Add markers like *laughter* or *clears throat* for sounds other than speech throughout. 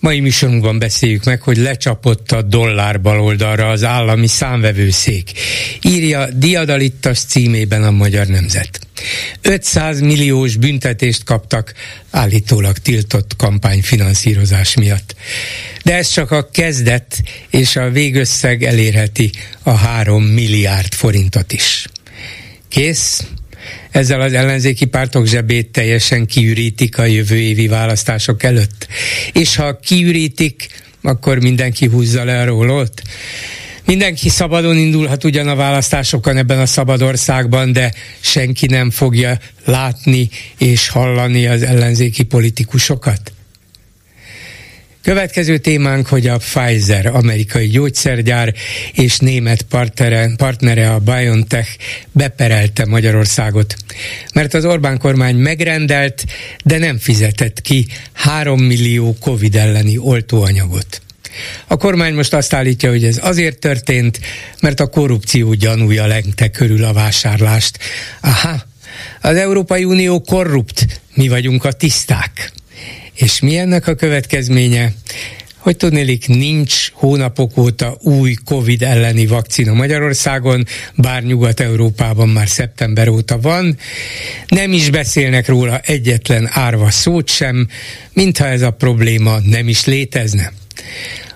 Mai műsorunkban beszéljük meg, hogy lecsapott a dollár baloldalra az állami számvevőszék. Írja Diadalittas címében a Magyar Nemzet. 500 milliós büntetést kaptak állítólag tiltott kampányfinanszírozás miatt. De ez csak a kezdet, és a végösszeg elérheti a 3 milliárd forintot is. Kész? Ezzel az ellenzéki pártok zsebét teljesen kiürítik a jövő évi választások előtt. És ha kiürítik, akkor mindenki húzza le a rólót. Mindenki szabadon indulhat ugyan a választásokon ebben a szabad országban, de senki nem fogja látni és hallani az ellenzéki politikusokat. Következő témánk, hogy a Pfizer, amerikai gyógyszergyár és német partnere, partnere a BioNTech beperelte Magyarországot. Mert az Orbán kormány megrendelt, de nem fizetett ki 3 millió Covid elleni oltóanyagot. A kormány most azt állítja, hogy ez azért történt, mert a korrupció gyanúja lengte körül a vásárlást. Aha, az Európai Unió korrupt, mi vagyunk a tiszták. És mi ennek a következménye? hogy tudnélik nincs hónapok óta új Covid elleni vakcina Magyarországon, bár Nyugat-Európában már szeptember óta van. Nem is beszélnek róla egyetlen árva szót sem, mintha ez a probléma nem is létezne.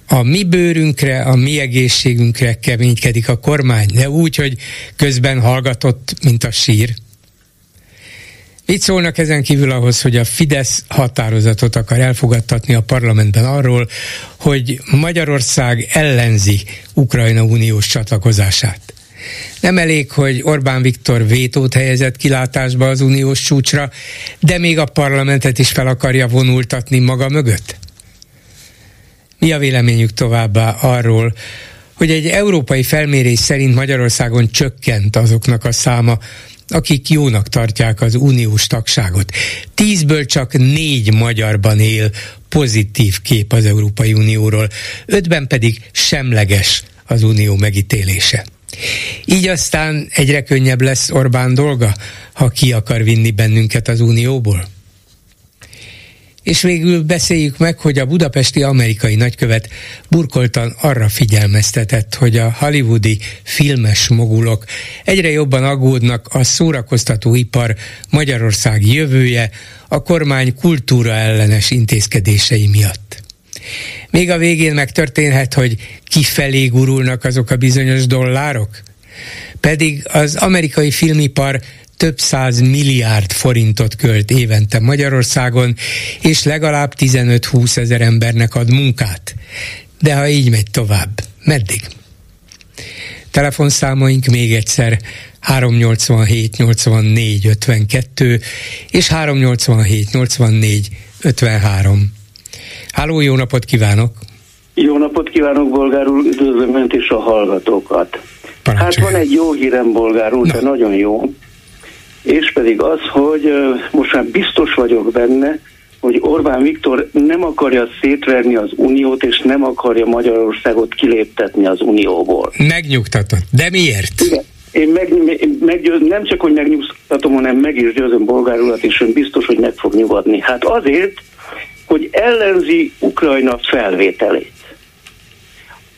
A mi bőrünkre, a mi egészségünkre keménykedik a kormány, de úgy, hogy közben hallgatott, mint a sír. Mit szólnak ezen kívül ahhoz, hogy a Fidesz határozatot akar elfogadtatni a parlamentben arról, hogy Magyarország ellenzi Ukrajna uniós csatlakozását? Nem elég, hogy Orbán Viktor vétót helyezett kilátásba az uniós csúcsra, de még a parlamentet is fel akarja vonultatni maga mögött? Mi a véleményük továbbá arról, hogy egy európai felmérés szerint Magyarországon csökkent azoknak a száma, akik jónak tartják az uniós tagságot. Tízből csak négy magyarban él pozitív kép az Európai Unióról, ötben pedig semleges az unió megítélése. Így aztán egyre könnyebb lesz Orbán dolga, ha ki akar vinni bennünket az unióból? És végül beszéljük meg, hogy a budapesti amerikai nagykövet burkoltan arra figyelmeztetett, hogy a hollywoodi filmes mogulok egyre jobban aggódnak a szórakoztatóipar Magyarország jövője a kormány kultúra ellenes intézkedései miatt. Még a végén megtörténhet, hogy kifelé gurulnak azok a bizonyos dollárok? Pedig az amerikai filmipar több száz milliárd forintot költ évente Magyarországon, és legalább 15-20 ezer embernek ad munkát. De ha így megy tovább, meddig? Telefonszámaink még egyszer 387 84 52 és 387 84 53. Háló, jó napot kívánok! Jó napot kívánok, bolgár úr, üdvözlöm Önt és a hallgatókat. Hát van egy jó hírem, bolgár úr, de nagyon jó és pedig az, hogy most már biztos vagyok benne, hogy Orbán Viktor nem akarja szétverni az uniót, és nem akarja Magyarországot kiléptetni az unióból. Megnyugtatott. De miért? Igen. Én meg, meggyőz, nem csak, hogy megnyugtatom, hanem meg is győzöm bolgár urat, és ön biztos, hogy meg fog nyugodni. Hát azért, hogy ellenzi Ukrajna felvételét.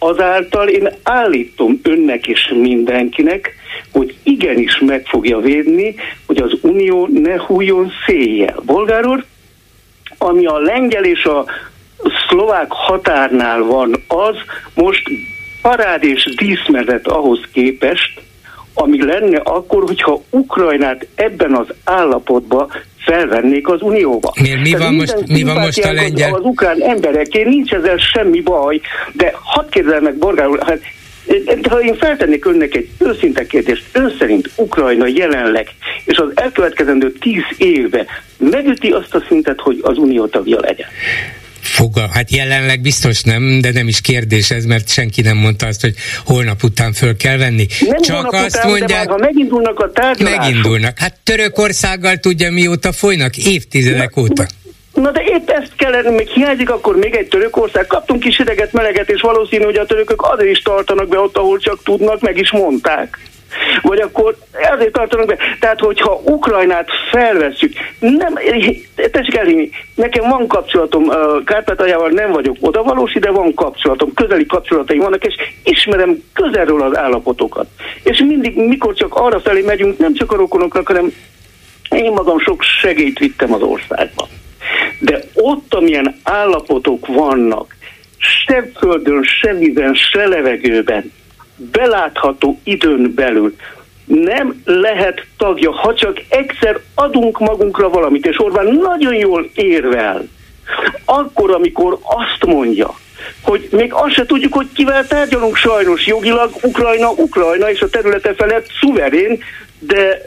Azáltal én állítom önnek és mindenkinek, hogy igenis meg fogja védni, hogy az Unió ne hújjon széjjel. Bolgár úr, ami a lengyel és a szlovák határnál van, az most parád és díszmezet ahhoz képest, ami lenne akkor, hogyha Ukrajnát ebben az állapotban felvennék az Unióba. Miért? Mi, van most, mi van most a lengyel? Az, az ukrán embereké, nincs ezzel semmi baj, de hadd kérdezel meg, Borgár úr, hát ha én feltennék önnek egy őszinte kérdést, ön szerint Ukrajna jelenleg és az elkövetkezendő tíz évbe megüti azt a szintet, hogy az unió tagja legyen? Fogal, hát jelenleg biztos nem, de nem is kérdés ez, mert senki nem mondta azt, hogy holnap után föl kell venni. Nem Csak azt után, mondják, de ha megindulnak a tárgyalások. Megindulnak. Hát Törökországgal tudja mióta folynak, évtizedek óta. Na de épp ezt kellene, még hiányzik akkor még egy Törökország. Kaptunk kis hideget, meleget, és valószínű, hogy a törökök azért is tartanak be ott, ahol csak tudnak, meg is mondták. Vagy akkor azért tartanak be. Tehát, hogyha Ukrajnát felvesszük, nem, tessék elhinni, nekem van kapcsolatom, Kárpátaljával nem vagyok odavalós, de van kapcsolatom, közeli kapcsolataim vannak, és ismerem közelről az állapotokat. És mindig, mikor csak arra felé megyünk, nem csak a rokonoknak, hanem én magam sok segélyt vittem az országba. De ott, amilyen állapotok vannak, se földön, se vízen, se levegőben, belátható időn belül nem lehet tagja, ha csak egyszer adunk magunkra valamit, és Orbán nagyon jól érvel, akkor, amikor azt mondja, hogy még azt se tudjuk, hogy kivel tárgyalunk sajnos jogilag, Ukrajna, Ukrajna, és a területe felett szuverén, de,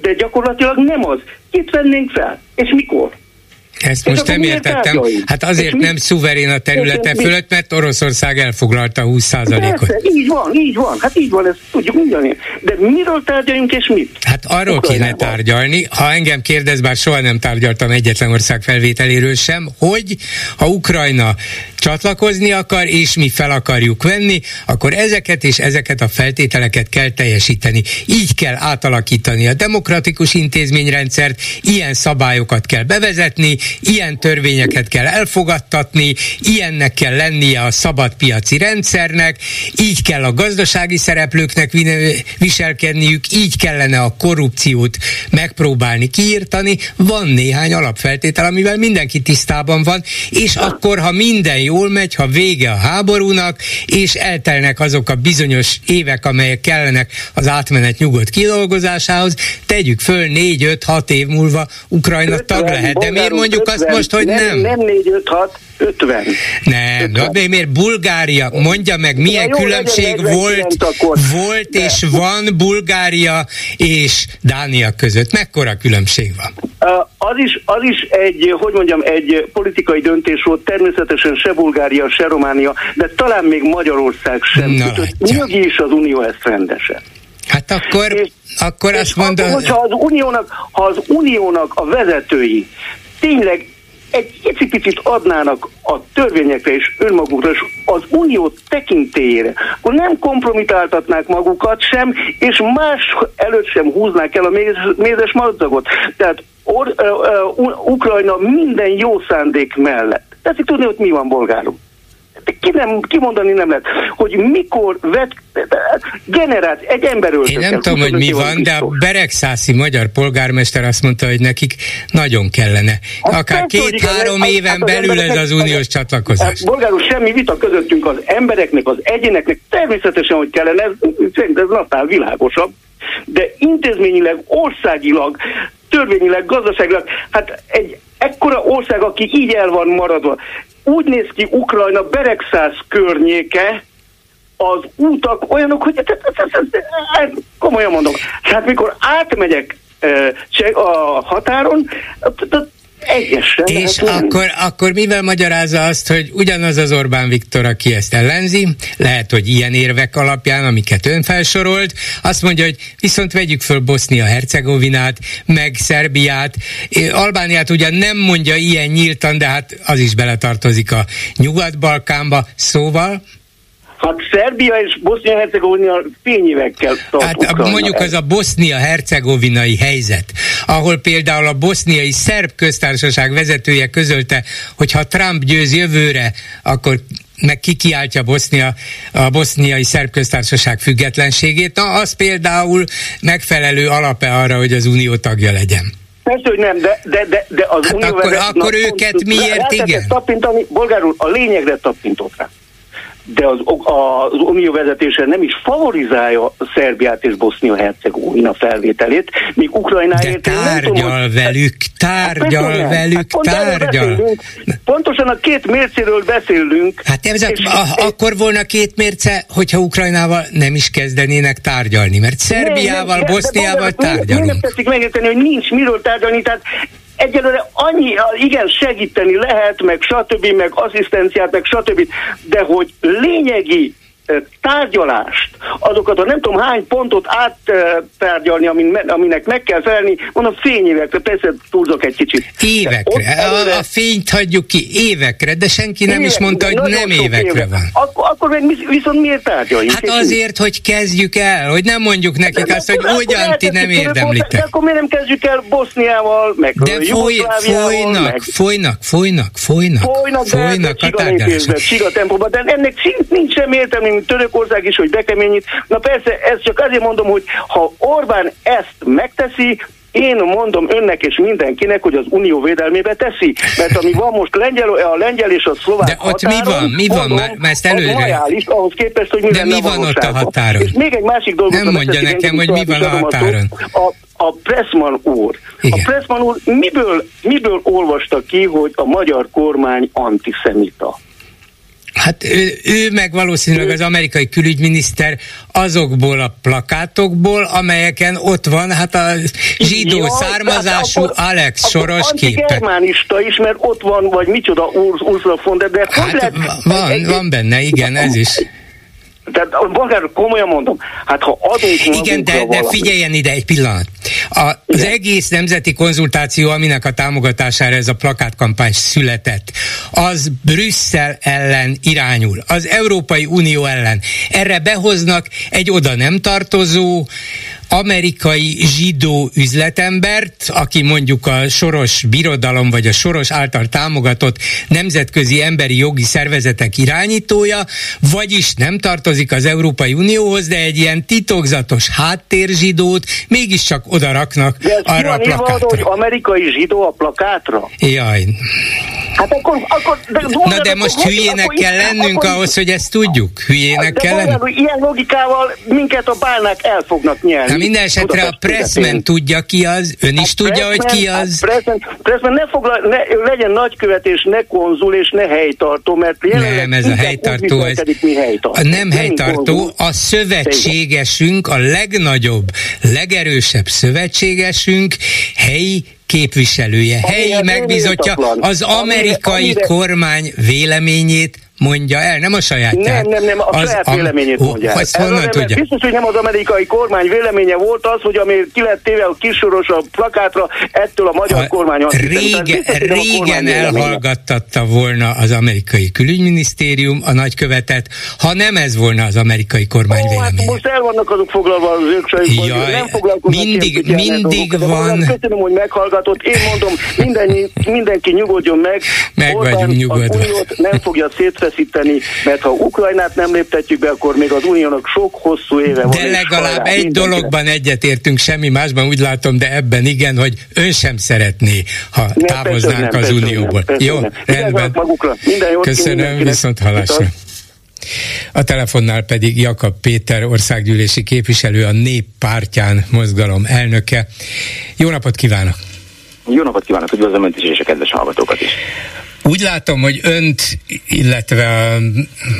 de gyakorlatilag nem az. Kit vennénk fel? És mikor? Ezt most nem értettem. Hát azért nem szuverén a területe fölött, mert Oroszország elfoglalta 20%-ot. így van, így van. Hát így van, ezt tudjuk mondani. De miről tárgyaljunk és mit? Hát arról Ukrajnában. kéne tárgyalni, ha engem kérdez, bár soha nem tárgyaltam egyetlen ország felvételéről sem, hogy ha Ukrajna csatlakozni akar, és mi fel akarjuk venni, akkor ezeket és ezeket a feltételeket kell teljesíteni. Így kell átalakítani a demokratikus intézményrendszert, ilyen szabályokat kell bevezetni, ilyen törvényeket kell elfogadtatni, ilyennek kell lennie a szabadpiaci rendszernek, így kell a gazdasági szereplőknek viselkedniük, így kellene a korrupciót megpróbálni kiírtani. Van néhány alapfeltétel, amivel mindenki tisztában van, és akkor, ha minden jól megy, ha vége a háborúnak, és eltelnek azok a bizonyos évek, amelyek kellenek az átmenet nyugodt kidolgozásához, tegyük föl négy, öt, hat év múlva Ukrajna tag lehet. De miért mondjuk 50, azt most, hogy nem? Nem, nem 4, 5, 6, 50. Nem, 50. de miért Bulgária? Mondja meg, milyen jó, különbség volt, volt de. és van Bulgária és Dánia között? Mekkora különbség van? Az is, az is egy, hogy mondjam, egy politikai döntés volt, természetesen se Bulgária, se Románia, de talán még Magyarország sem. Nyugi is az Unió ezt rendesen. Hát akkor, és, akkor és azt mondom... Akkor, hogyha az uniónak, ha az uniónak a vezetői tényleg egy picit adnának a törvényekre és önmagukra, és az unió tekintélyére, akkor nem kompromitáltatnák magukat sem, és más előtt sem húznák el a mézes madzagot. Tehát or, uh, uh, Ukrajna minden jó szándék mellett. Teszik tudni, hogy mi van bolgárul ki nem, kimondani nem lehet, hogy mikor vet, generált, egy ember Én nem tudom, hogy mi van, de a Beregszászi magyar polgármester azt mondta, hogy nekik nagyon kellene. Hát Akár két-három éven hát belül ez az uniós csatlakozás. Hát, bolgárul semmi vita közöttünk az embereknek, az egyéneknek, természetesen, hogy kellene, ez, ez napnál világosabb, de intézményileg, országilag, törvényileg, gazdaságilag, hát egy ekkora ország, aki így el van maradva, úgy néz ki Ukrajna Beregszász környéke, az útak olyanok, hogy komolyan mondom, hát mikor átmegyek a határon, Egyesen. És akkor, akkor mivel magyarázza azt, hogy ugyanaz az Orbán Viktor, aki ezt ellenzi, lehet, hogy ilyen érvek alapján, amiket ön felsorolt, azt mondja, hogy viszont vegyük föl Bosznia-Hercegovinát, meg Szerbiát. Albániát ugyan nem mondja ilyen nyíltan, de hát az is beletartozik a Nyugat-Balkánba, szóval Hát Szerbia és Bosznia-Hercegovina fényévekkel Hát Ukrajna mondjuk az a bosznia-hercegovinai helyzet, ahol például a boszniai szerb köztársaság vezetője közölte, hogy ha Trump győz jövőre, akkor meg kikiáltja Bosznia, a boszniai szerb köztársaság függetlenségét, na az például megfelelő alape arra, hogy az unió tagja legyen. Persze, hogy nem, de, de, de, de az hát unió akkor, akkor őket miért igen? Tapintani, bolgárul a lényegre tapintott rá de az, az unió vezetése nem is favorizálja Szerbiát és Bosznia-Hercegovina felvételét, míg Ukrajnáért de tárgyal nem tudom, velük, tárgyal hát, velük, hát tárgyal. Pontosan a két mércéről beszélünk. Hát ez a, a, akkor volna két mérce, hogyha Ukrajnával nem is kezdenének tárgyalni, mert Szerbiával, Boszniával tárgyalunk. Nem, nem, nem tetszik megérteni, hogy nincs miről tárgyalni, tehát egyelőre annyi, igen, segíteni lehet, meg stb., meg asszisztenciát, meg stb., de hogy lényegi tárgyalást, azokat a nem tudom hány pontot áttárgyalni, aminek meg kell felelni, mondom fényévekre, persze túlzok egy kicsit. Évekre, előre, a, a fényt hagyjuk ki, évekre, de senki nem évekre, is mondta, hogy nem évekre éve. van. Akkor, akkor meg viszont miért tárgyaljunk? Hát azért, hogy kezdjük el, hogy nem mondjuk nekik de azt, hogy ugyan ti nem érdemlitek. De akkor miért nem kezdjük el Boszniával, meg De foly, folynak, meg... folynak, folynak, folynak, folynak, folynak a tárgyalások. de ennek nincs sem értelme, mint Törökország is, hogy bekeményít. Na persze, ez csak azért mondom, hogy ha Orbán ezt megteszi, én mondom önnek és mindenkinek, hogy az unió védelmébe teszi, mert ami van most lengyel, a lengyel és a szlovák De ott határon, mi van? Mi van? Mondom, mert ezt előre... Majális, ahhoz képest, hogy mi De mi van ott a határon? És még egy másik dolgot... Nem mondja nekem, hogy mi van a határon. A, a Pressman úr. Igen. A Pressman úr miből, miből olvasta ki, hogy a magyar kormány antiszemita? Hát ő, ő meg valószínűleg az amerikai külügyminiszter azokból a plakátokból, amelyeken ott van hát a zsidó ja, származású hát Alex Soros képe. is, mert ott van, vagy micsoda Ursula von der, de hát lehet, van, egy, van benne, igen, ez is. Tehát komolyan mondom, hát ha adunk Igen, de, de figyeljen ide egy pillanat. A, az Igen. egész nemzeti konzultáció, aminek a támogatására ez a plakátkampány született, az Brüsszel ellen irányul, az Európai Unió ellen. Erre behoznak egy oda nem tartozó, amerikai zsidó üzletembert, aki mondjuk a soros birodalom vagy a soros által támogatott nemzetközi emberi jogi szervezetek irányítója, vagyis nem tartozik az Európai Unióhoz, de egy ilyen titokzatos háttérzsidót mégiscsak oda raknak arra a plakátra. hogy amerikai zsidó a plakátra? Jaj. Hát akkor, akkor de, Na de most hülyének akkor, kell lennünk akkor, ahhoz, hogy ezt tudjuk. Hülyének de kell lennünk. Ilyen logikával minket a bálnák el fognak nyerni minden esetre a Pressman tudja ki az, ön is a tudja, hogy ki az. Pressman, Pressman ne, fogla, ne legyen nagykövet és ne konzul és ne helytartó, mert nem, ez a helytartó, ez helytartó. nem helytartó, a szövetségesünk, a legnagyobb, legerősebb szövetségesünk, helyi képviselője, helyi megbizotja az amerikai kormány véleményét mondja el, nem a sajátját. Nem, nem, nem, a az, saját a, véleményét mondja el. Honnan tudja? Biztos, hogy nem az amerikai kormány véleménye volt az, hogy ami ki lett téve a kisoros a plakátra, ettől a magyar a kormány azt rége, biztos, Régen elhallgattatta volna az amerikai külügyminisztérium a nagykövetet, ha nem ez volna az amerikai kormány Ó, hát véleménye. Hát most el vannak azok foglalva az ők nem mindig, mindig van. Köszönöm, hogy meghallgatott. Én mondom, mindenki, mindenki nyugodjon meg. Meg Orbán vagyunk nyugodva. nem fogja szétve elveszíteni, mert ha Ukrajnát nem léptetjük be, akkor még az uniónak sok hosszú éve van. De legalább egy mindenkire. dologban egyetértünk, semmi másban úgy látom, de ebben igen, hogy ön sem szeretné, ha nem, távoznánk nem, az unióból. Nem, Jó, nem. rendben. Magukra. Minden jót Köszönöm, viszont hallásra. A telefonnál pedig Jakab Péter, országgyűlési képviselő, a Néppártyán mozgalom elnöke. Jó napot kívánok! Jó napot kívánok, üdvözlöm Önt is és a kedves hallgatókat is. Úgy látom, hogy önt, illetve a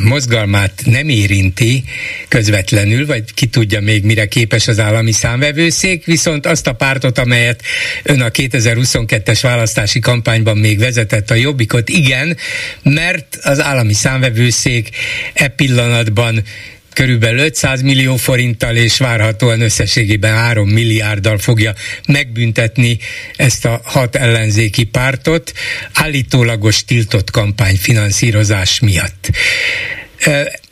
mozgalmát nem érinti közvetlenül, vagy ki tudja még mire képes az állami számvevőszék, viszont azt a pártot, amelyet ön a 2022-es választási kampányban még vezetett, a Jobbikot, igen, mert az állami számvevőszék e pillanatban körülbelül 500 millió forinttal, és várhatóan összességében 3 milliárddal fogja megbüntetni ezt a hat ellenzéki pártot állítólagos tiltott kampányfinanszírozás miatt.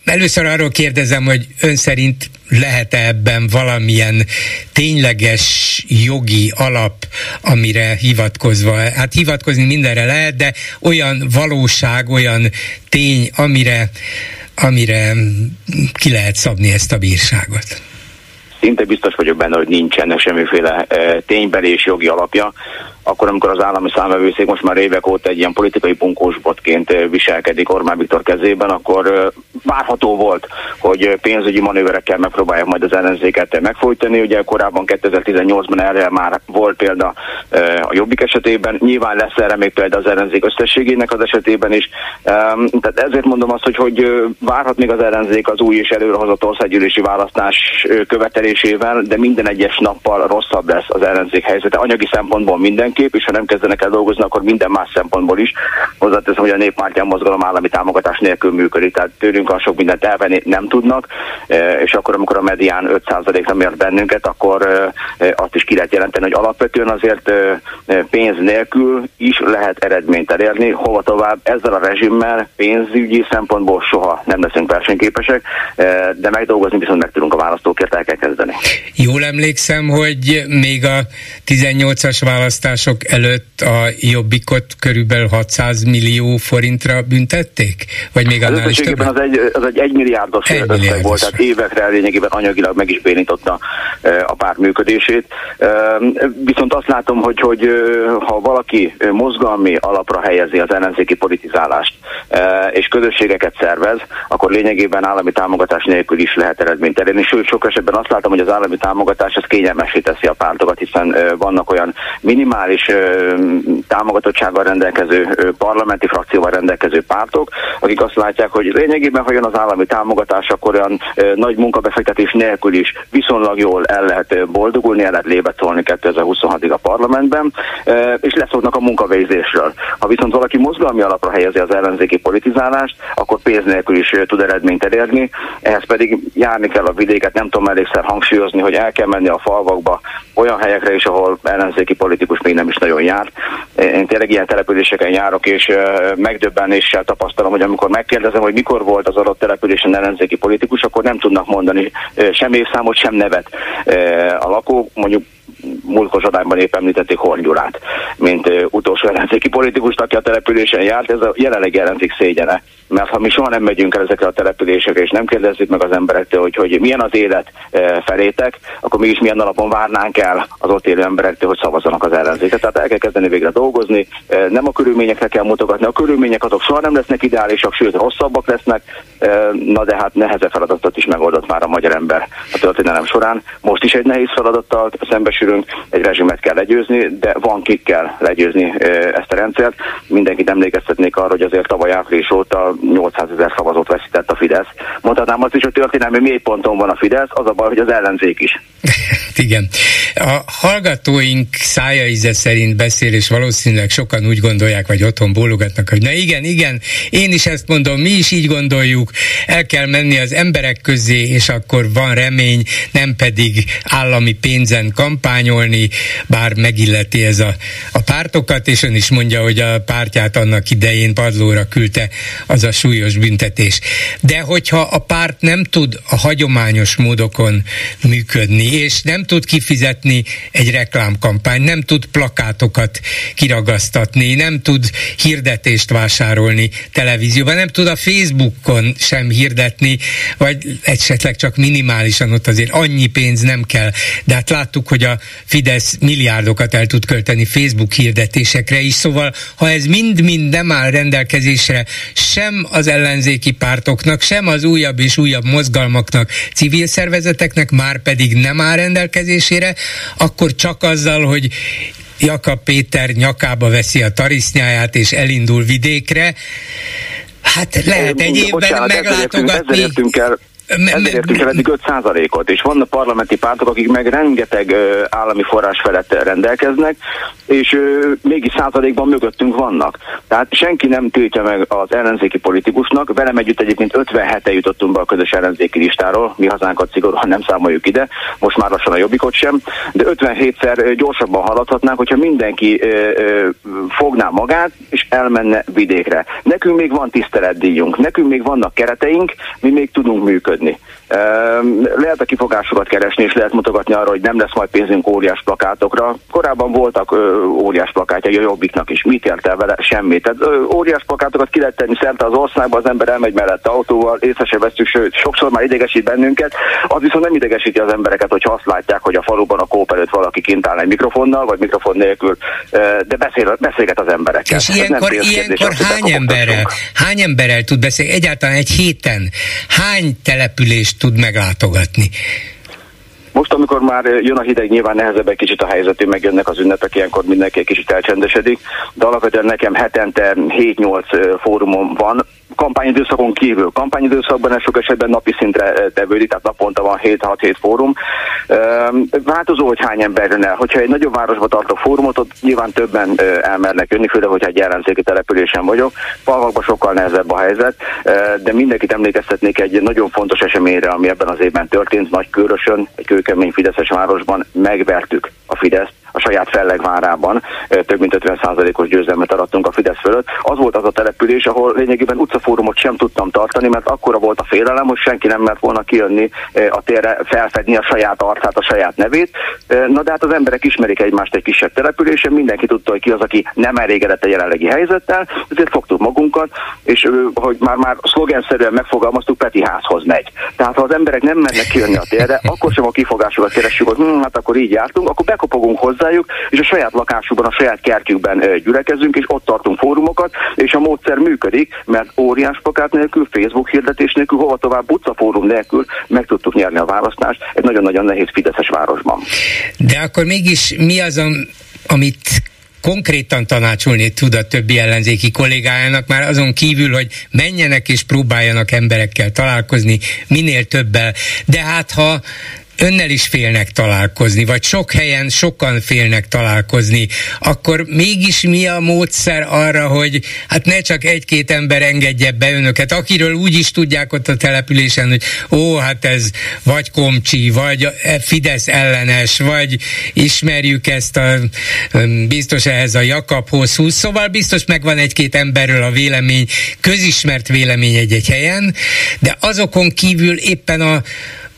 Először arról kérdezem, hogy ön szerint lehet-e ebben valamilyen tényleges jogi alap, amire hivatkozva, hát hivatkozni mindenre lehet, de olyan valóság, olyan tény, amire amire ki lehet szabni ezt a bírságot? Szinte biztos vagyok benne, hogy nincsen semmiféle e, ténybeli és jogi alapja akkor, amikor az állami számvevőszék most már évek óta egy ilyen politikai bunkósbotként viselkedik Orbán Viktor kezében, akkor várható volt, hogy pénzügyi manőverekkel megpróbálják majd az ellenzéket megfojtani. Ugye korábban 2018-ban erre már volt példa a Jobbik esetében, nyilván lesz erre még példa az ellenzék összességének az esetében is. Tehát ezért mondom azt, hogy, hogy várhat még az ellenzék az új és előrehozott országgyűlési választás követelésével, de minden egyes nappal rosszabb lesz az ellenzék helyzete anyagi szempontból minden fénykép, és ha nem kezdenek el dolgozni, akkor minden más szempontból is. Hozzáteszem, hogy a néppártyán mozgalom állami támogatás nélkül működik, tehát tőlünk a sok mindent elvenni nem tudnak, és akkor, amikor a medián 5%-ra mért bennünket, akkor azt is ki lehet jelenteni, hogy alapvetően azért pénz nélkül is lehet eredményt elérni, hova tovább ezzel a rezsimmel pénzügyi szempontból soha nem leszünk versenyképesek, de megdolgozni viszont meg tudunk a választókért el kell kezdeni. Jól emlékszem, hogy még a 18-as választások előtt a Jobbikot körülbelül 600 millió forintra büntették? Vagy még annál is több? Az egy, az egy egymilliárdos egy összeg volt, tehát évekre lényegében anyagilag meg is bénította a párt működését. Viszont azt látom, hogy, hogy ha valaki mozgalmi alapra helyezi az ellenzéki politizálást, és közösségeket szervez, akkor lényegében állami támogatás nélkül is lehet eredményt elérni. Sőt, sok esetben azt látom, hogy az állami támogatás ez kényelmesé teszi a pártokat, hiszen vannak olyan minimális támogatottsággal rendelkező parlamenti frakcióval rendelkező pártok, akik azt látják, hogy lényegében, ha jön az állami támogatás, akkor olyan nagy munkabefektetés nélkül is viszonylag jól el lehet boldogulni, el lehet lébetolni 2026-ig a parlamentben, és leszoknak a munkavégzésről. Ha viszont valaki mozgalmi alapra helyezi az ellenzéki politizálást, akkor pénz nélkül is tud eredményt elérni, ehhez pedig járni kell a vidéket, nem tudom elégszer hangsúlyozni, hogy el kell menni a falvakba, olyan helyekre is, ahol ellenzéki politikus még nem is nagyon jár. Én tényleg ilyen településeken járok, és megdöbbenéssel tapasztalom, hogy amikor megkérdezem, hogy mikor volt az adott településen ellenzéki politikus, akkor nem tudnak mondani sem évszámot, sem nevet a lakók, mondjuk múltkor Zsadányban épp említették Hornyurát, mint utolsó ellenzéki politikust, aki a településen járt, ez a jelenleg ellenzék szégyene mert ha mi soha nem megyünk el ezekre a településekre, és nem kérdezzük meg az emberektől, hogy, hogy milyen az élet e, felétek, akkor mégis milyen alapon várnánk el az ott élő emberektől, hogy szavazzanak az ellenzéket. Tehát el kell kezdeni végre dolgozni, e, nem a körülményekre kell mutogatni, a körülmények azok soha nem lesznek ideálisak, sőt rosszabbak lesznek, e, na de hát nehezebb feladatot is megoldott már a magyar ember a történelem során. Most is egy nehéz feladattal szembesülünk, egy rezsimet kell legyőzni, de van kikkel legyőzni ezt a rendszert. Mindenkit emlékeztetnék arra, hogy azért tavaly április óta 800 ezer szavazót veszített a Fidesz. Mondhatnám azt is, hogy történelmi mélyponton van a Fidesz, az a baj, hogy az ellenzék is. *laughs* Igen. A hallgatóink szája íze szerint beszél, és valószínűleg sokan úgy gondolják, vagy otthon bólogatnak, hogy na igen, igen, én is ezt mondom, mi is így gondoljuk, el kell menni az emberek közé, és akkor van remény, nem pedig állami pénzen kampányolni, bár megilleti ez a, a pártokat, és ön is mondja, hogy a pártját annak idején padlóra küldte az a súlyos büntetés. De hogyha a párt nem tud a hagyományos módokon működni, és nem tud kifizetni egy reklámkampány, nem tud plakátokat kiragasztatni, nem tud hirdetést vásárolni televízióban, nem tud a Facebookon sem hirdetni, vagy esetleg csak minimálisan ott azért annyi pénz nem kell. De hát láttuk, hogy a Fidesz milliárdokat el tud költeni Facebook hirdetésekre is, szóval ha ez mind-mind nem áll rendelkezésre sem sem az ellenzéki pártoknak, sem az újabb és újabb mozgalmaknak, civil szervezeteknek már pedig nem áll rendelkezésére, akkor csak azzal, hogy Jakab Péter nyakába veszi a tarisznyáját és elindul vidékre, Hát lehet egy évben Bocsánat, meglátogatni. Ezzel értünk el ezért értünk el eddig 5%-ot, és vannak parlamenti pártok, akik meg rengeteg állami forrás felett rendelkeznek, és mégis százalékban mögöttünk vannak. Tehát senki nem tiltja meg az ellenzéki politikusnak, velem együtt egyébként 57-e jutottunk be a közös ellenzéki listáról, mi hazánkat szigorúan nem számoljuk ide, most már lassan a jobbikot sem, de 57-szer gyorsabban haladhatnánk, hogyha mindenki fogná magát, és elmenne vidékre. Nekünk még van tiszteletdíjunk, nekünk még vannak kereteink, mi még tudunk működni működni. Lehet a kifogásokat keresni, és lehet mutogatni arra, hogy nem lesz majd pénzünk óriás plakátokra. Korábban voltak óriás plakátjai a Jobbiknak is. Mit ért el vele? Semmit. Tehát óriás plakátokat ki lehet tenni szerte az országba, az ember elmegy mellett autóval, észre se vesztük, sőt, sokszor már idegesít bennünket. Az viszont nem idegesíti az embereket, hogyha azt látják, hogy a faluban a kóp előtt valaki kint áll egy mikrofonnal, vagy mikrofon nélkül, de beszél, beszélget az emberekkel. És ilyenkor, ilyenkor hány emberrel, hány emberrel tud beszélni? Egyáltalán egy héten hány települést tud meglátogatni. Most, amikor már jön a hideg, nyilván nehezebb egy kicsit a helyzetű, megjönnek az ünnepek, ilyenkor mindenki egy kicsit elcsendesedik, de alapvetően nekem hetente 7-8 fórumom van, kampányidőszakon kívül. Kampányidőszakban ez sok esetben napi szintre tevődik, tehát naponta van 7-6-7 fórum. Változó, hogy hány ember jön el. Hogyha egy nagyobb városba tartok fórumot, ott nyilván többen elmernek jönni, főleg, hogyha egy ellenzéki településen vagyok. Falvakban sokkal nehezebb a helyzet, de mindenkit emlékeztetnék egy nagyon fontos eseményre, ami ebben az évben történt, Nagykörösön, egy kőkemény Fideszes városban megvertük a Fideszt, a saját fellegvárában több mint 50%-os győzelmet arattunk a Fidesz fölött. Az volt az a település, ahol lényegében utcafórumot sem tudtam tartani, mert akkora volt a félelem, hogy senki nem mert volna kijönni a térre, felfedni a saját arcát, a saját nevét. Na de hát az emberek ismerik egymást egy kisebb településen, mindenki tudta, hogy ki az, aki nem elégedett a jelenlegi helyzettel, ezért fogtuk magunkat, és hogy már már szlogenszerűen megfogalmaztuk, Peti házhoz megy. Tehát ha az emberek nem mennek kijönni a térre, akkor sem a kifogásokat keressük, hogy hm, hát akkor így jártunk, akkor bekopogunk hozzájuk, és a saját lakásukban, a saját kertjükben gyülekezünk, és ott tartunk fórumokat, és a módszer működik, mert óriás plakát nélkül, Facebook hirdetés nélkül, hova tovább fórum nélkül meg tudtuk nyerni a választást egy nagyon-nagyon nehéz Fideszes városban. De akkor mégis mi az, amit konkrétan tanácsolni tud a többi ellenzéki kollégájának, már azon kívül, hogy menjenek és próbáljanak emberekkel találkozni, minél többel. De hát ha önnel is félnek találkozni, vagy sok helyen sokan félnek találkozni, akkor mégis mi a módszer arra, hogy hát ne csak egy-két ember engedje be önöket, akiről úgy is tudják ott a településen, hogy ó, hát ez vagy Komcsi, vagy Fidesz ellenes, vagy ismerjük ezt a biztos ehhez a Jakab hosszú, szóval biztos megvan egy-két emberről a vélemény, közismert vélemény egy-egy helyen, de azokon kívül éppen a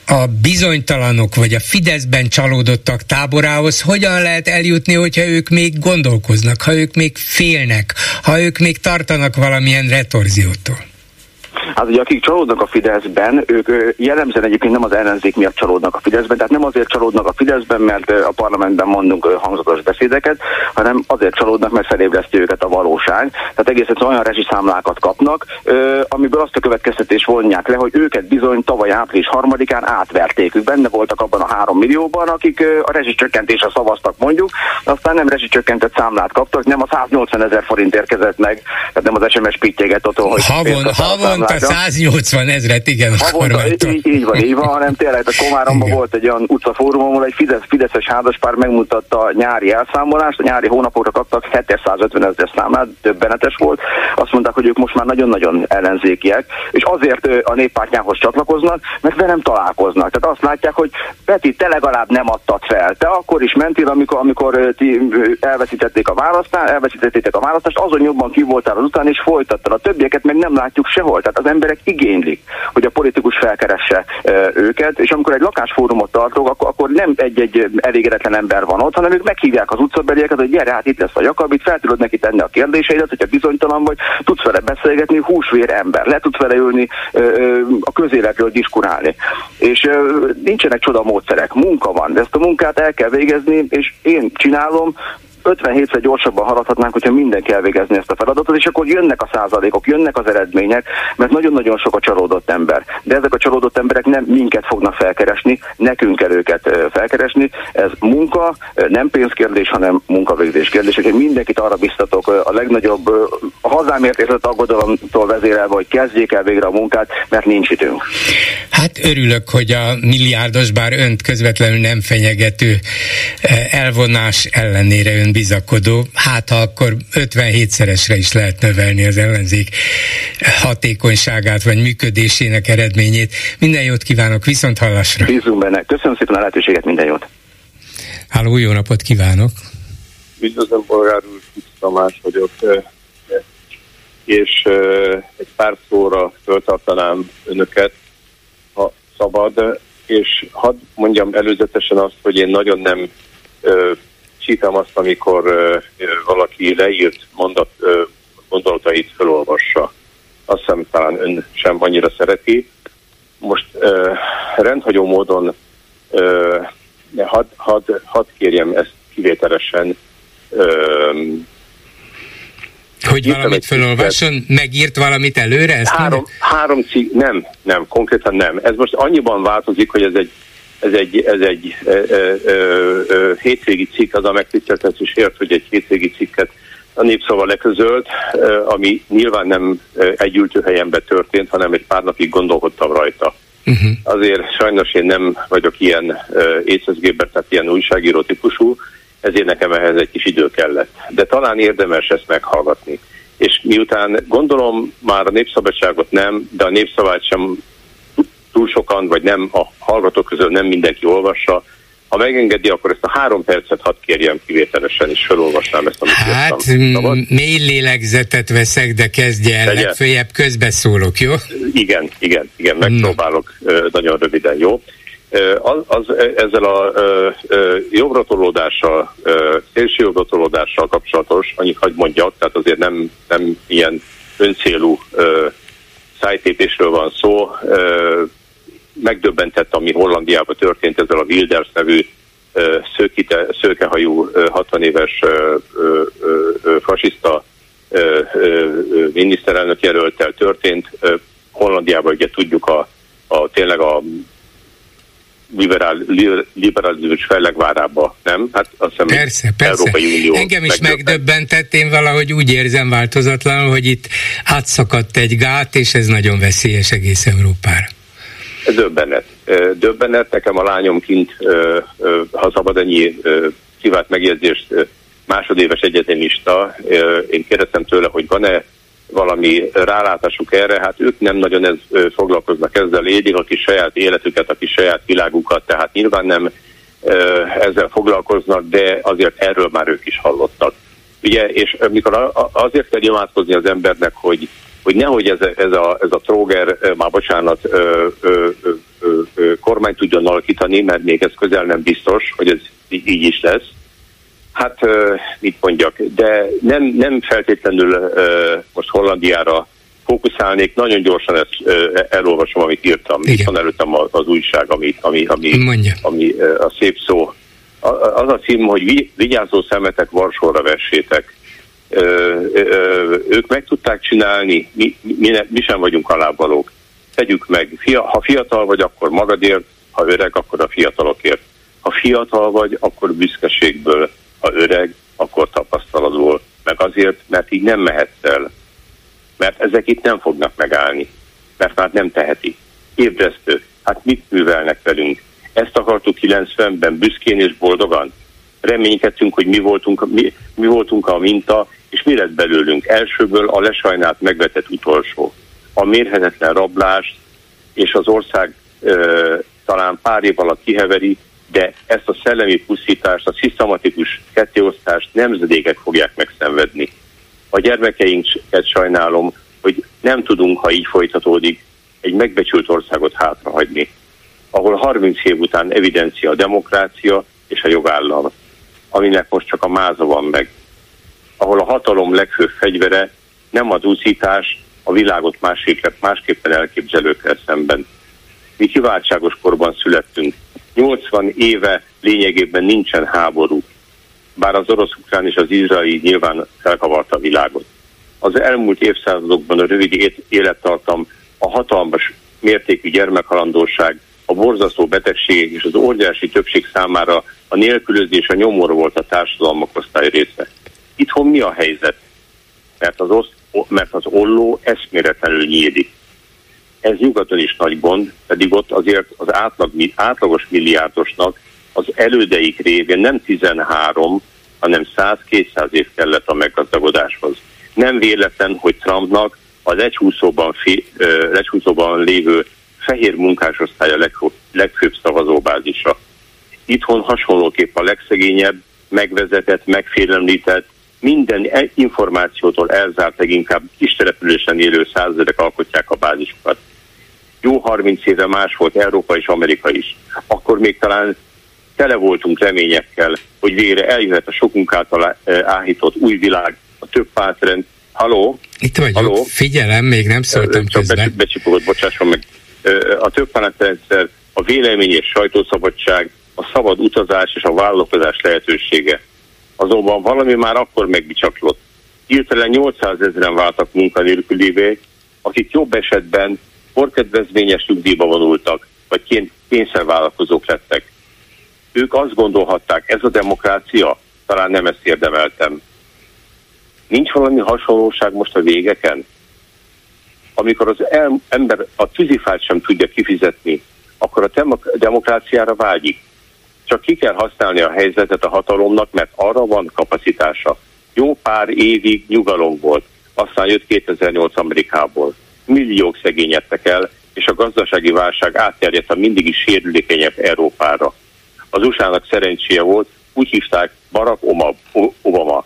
a bizonytalanok vagy a Fideszben csalódottak táborához hogyan lehet eljutni, hogyha ők még gondolkoznak, ha ők még félnek, ha ők még tartanak valamilyen retorziótól? Hát ugye akik csalódnak a Fideszben, ők jellemzően egyébként nem az ellenzék miatt csalódnak a Fideszben, tehát nem azért csalódnak a Fideszben, mert a parlamentben mondunk hangzatos beszédeket, hanem azért csalódnak, mert felébreszti őket a valóság. Tehát egészen olyan rezsiszámlákat kapnak, amiből azt a következtetés vonják le, hogy őket bizony tavaly április harmadikán átverték. Ők benne voltak abban a három millióban, akik a rezsicsökkentésre szavaztak mondjuk, aztán nem rezsicsökkentett számlát kaptak, nem a 180 ezer forint érkezett meg, tehát nem az SMS pittyeget otthon, hogy havon, havonta 180 ezret, igen, Havonta, így, így van, így van, hanem tényleg a Komáromban volt egy olyan utcafórum, ahol egy Fidesz, Fideszes házaspár megmutatta a nyári elszámolást, a nyári hónapokra kaptak 750 ezer számlát, többenetes volt. Azt mondták, hogy ők most már nagyon-nagyon ellenzékiek, és azért a néppártyához csatlakoznak, mert velem találkoznak. Tehát azt látják, hogy Peti, te legalább nem adtad fel. Te akkor is mentél, amikor, amikor ti elveszítették a választást, elveszítették a választást, azon jobban ki voltál az után, és folytattad. A többieket meg nem látjuk sehol. Tehát az emberek igénylik, hogy a politikus felkeresse őket, és amikor egy lakásfórumot tartok, akkor, nem egy-egy elégedetlen ember van ott, hanem ők meghívják az utcabelieket, hogy gyere, hát itt lesz a Jakab, itt fel tudod neki tenni a kérdéseidet, hogyha bizonytalan vagy, tudsz vele beszélgetni, húsvér ember, le tudsz vele ülni, a közéletről diskurálni. És nincsenek csoda módszerek, munka van, de ezt a munkát el kell végezni, és én csinálom, 57-szer gyorsabban haladhatnánk, hogyha mindenki elvégezni ezt a feladatot, és akkor jönnek a százalékok, jönnek az eredmények, mert nagyon-nagyon sok a csalódott ember. De ezek a csalódott emberek nem minket fognak felkeresni, nekünk kell őket felkeresni. Ez munka, nem pénzkérdés, hanem munkavégzés kérdés. Úgyhogy mindenkit arra biztatok, a legnagyobb a hazámért érzett aggodalomtól vezérelve, hogy kezdjék el végre a munkát, mert nincs időnk. Hát örülök, hogy a milliárdos, bár önt közvetlenül nem fenyegető elvonás ellenére ön bizakodó, hát ha akkor 57-szeresre is lehet növelni az ellenzék hatékonyságát vagy működésének eredményét. Minden jót kívánok, viszont hallásra! Bízunk benne. Köszönöm szépen a lehetőséget, minden jót! Háló, jó napot kívánok! Üdvözlöm, bolgár úr, Tamás vagyok, és egy pár szóra föltartanám önöket, ha szabad, és hadd mondjam előzetesen azt, hogy én nagyon nem csípem azt, amikor valaki leírt mondat, gondolatait felolvassa. Azt hiszem talán ön sem annyira szereti. Most rendhagyó módon hadd had, had kérjem ezt kivételesen hogy valamit felolvasson, megírt valamit előre? Ezt három, három cikk, nem, nem, konkrétan nem. Ez most annyiban változik, hogy ez egy ez egy, ez egy ö, ö, ö, hétvégi cikk, az a megtiszteltetés ért, hogy egy hétvégi cikket a népszava leközölt, ami nyilván nem egy helyenbe történt, hanem egy pár napig gondolkodtam rajta. Uh-huh. Azért sajnos én nem vagyok ilyen észezgéber, tehát ilyen újságíró típusú, ezért nekem ehhez egy kis idő kellett. De talán érdemes ezt meghallgatni. És miután gondolom már a népszabadságot nem, de a népszavát sem túl sokan, vagy nem a hallgatók közül nem mindenki olvassa, ha megengedi, akkor ezt a három percet hadd kérjem kivételesen, és felolvasnám ezt, amit Hát, mély lélegzetet veszek, de kezdje el, Tegye. legfőjebb közbeszólok, jó? Igen, igen, igen, megpróbálok no. nagyon röviden, jó? Az, az ezzel a jobbratolódással, szélső jobbratolódással kapcsolatos, annyit hagy mondjak, tehát azért nem, nem ilyen öncélú szájtépésről van szó, megdöbbentett, ami Hollandiában történt ezzel a Wilders nevű szőkite, szőkehajú 60 éves fasiszta miniszterelnök jelöltel történt. Hollandiában ugye tudjuk a, a tényleg a liberál, liberalizmus fellegvárába, nem? Hát azt hiszem, persze, persze. Európai Unió Engem is megdöbbentett, én valahogy úgy érzem változatlanul, hogy itt átszakadt egy gát, és ez nagyon veszélyes egész Európára. Döbbenet. Döbbenet, nekem a lányom kint, ha szabad ennyi privát megjegyzést, másodéves egyetemista. Én kérdeztem tőle, hogy van-e valami rálátásuk erre, hát ők nem nagyon ez, foglalkoznak ezzel, élik a kis saját életüket, a kis saját világukat, tehát nyilván nem ezzel foglalkoznak, de azért erről már ők is hallottak. Ugye, és mikor azért kell imádkozni az embernek, hogy hogy nehogy ez, ez, a, ez a tróger, már bocsánat, ö, ö, ö, ö, kormány tudjon alakítani, mert még ez közel nem biztos, hogy ez így is lesz. Hát mit mondjak, de nem, nem feltétlenül most Hollandiára fókuszálnék, nagyon gyorsan ezt elolvasom, amit írtam. Igen. Itt van előttem az újság, ami, ami, ami, ami a szép szó. Az a cím, hogy vigyázó szemetek Varsóra vessétek ők meg tudták csinálni, mi, mi, ne, mi sem vagyunk alávalók. Tegyük meg, Fia, ha fiatal vagy, akkor magadért, ha öreg, akkor a fiatalokért. Ha fiatal vagy, akkor büszkeségből, ha öreg, akkor tapasztalatból. Meg azért, mert így nem mehetsz el. Mert ezek itt nem fognak megállni. Mert már nem tehetik. Ébresztő. Hát mit művelnek velünk? Ezt akartuk 90-ben büszkén és boldogan? reménykedtünk, hogy mi voltunk, mi, mi voltunk a minta, és mi lett belőlünk? Elsőből a lesajnált megvetett utolsó. A mérhetetlen rablást, és az ország ö, talán pár év alatt kiheveri, de ezt a szellemi pusztítást, a szisztematikus kettéosztást nemzedékek fogják megszenvedni. A gyermekeinket sajnálom, hogy nem tudunk, ha így folytatódik, egy megbecsült országot hátrahagyni, ahol 30 év után evidencia a demokrácia és a jogállam aminek most csak a máza van meg. Ahol a hatalom legfőbb fegyvere nem az úszítás, a világot másképpen, másképpen elképzelőkkel szemben. Mi kiváltságos korban születtünk. 80 éve lényegében nincsen háború, bár az orosz-ukrán és az izraeli nyilván felkavarta a világot. Az elmúlt évszázadokban a rövid élettartam, a hatalmas mértékű gyermekhalandóság, a borzasztó betegségek és az óriási többség számára a nélkülözés, a nyomor volt a társadalmak osztály része. Itthon mi a helyzet? Mert az, oszt, mert az olló eszméletlenül nyílik. Ez nyugaton is nagy gond, pedig ott azért az átlag, átlagos milliárdosnak az elődeik révén nem 13, hanem 100-200 év kellett a meggazdagodáshoz. Nem véletlen, hogy Trumpnak az lecsúszóban, fi, lecsúszóban lévő fehér munkásosztály a legfőbb, legfőbb szavazóbázisa. Itthon hasonlóképp a legszegényebb, megvezetett, megfélemlített, minden e- információtól elzárt, leginkább kis településen élő százezerek alkotják a bázisukat. Jó 30 éve más volt Európa és Amerika is. Akkor még talán tele voltunk reményekkel, hogy végre eljöhet a sokunk által e, áhított új világ, a több pártrend. Haló? Itt vagyok, Haló? figyelem, még nem szóltam Csak közben. Becsipogott, bocsásson meg. A több pártrendszer, a vélemény és sajtószabadság, a szabad utazás és a vállalkozás lehetősége. Azonban valami már akkor megbicsaklott. Hirtelen 800 ezeren váltak munkanélkülévé, akik jobb esetben korkedvezményes nyugdíjba vonultak, vagy kényszervállalkozók lettek. Ők azt gondolhatták, ez a demokrácia, talán nem ezt érdemeltem. Nincs valami hasonlóság most a végeken? Amikor az ember a tűzifát sem tudja kifizetni, akkor a demokráciára vágyik. Csak ki kell használni a helyzetet a hatalomnak, mert arra van kapacitása. Jó pár évig nyugalom volt, aztán jött 2008 Amerikából. Milliók szegényedtek el, és a gazdasági válság átterjedt a mindig is sérülékenyebb Európára. Az USA-nak szerencséje volt, úgy hívták Barack Obama.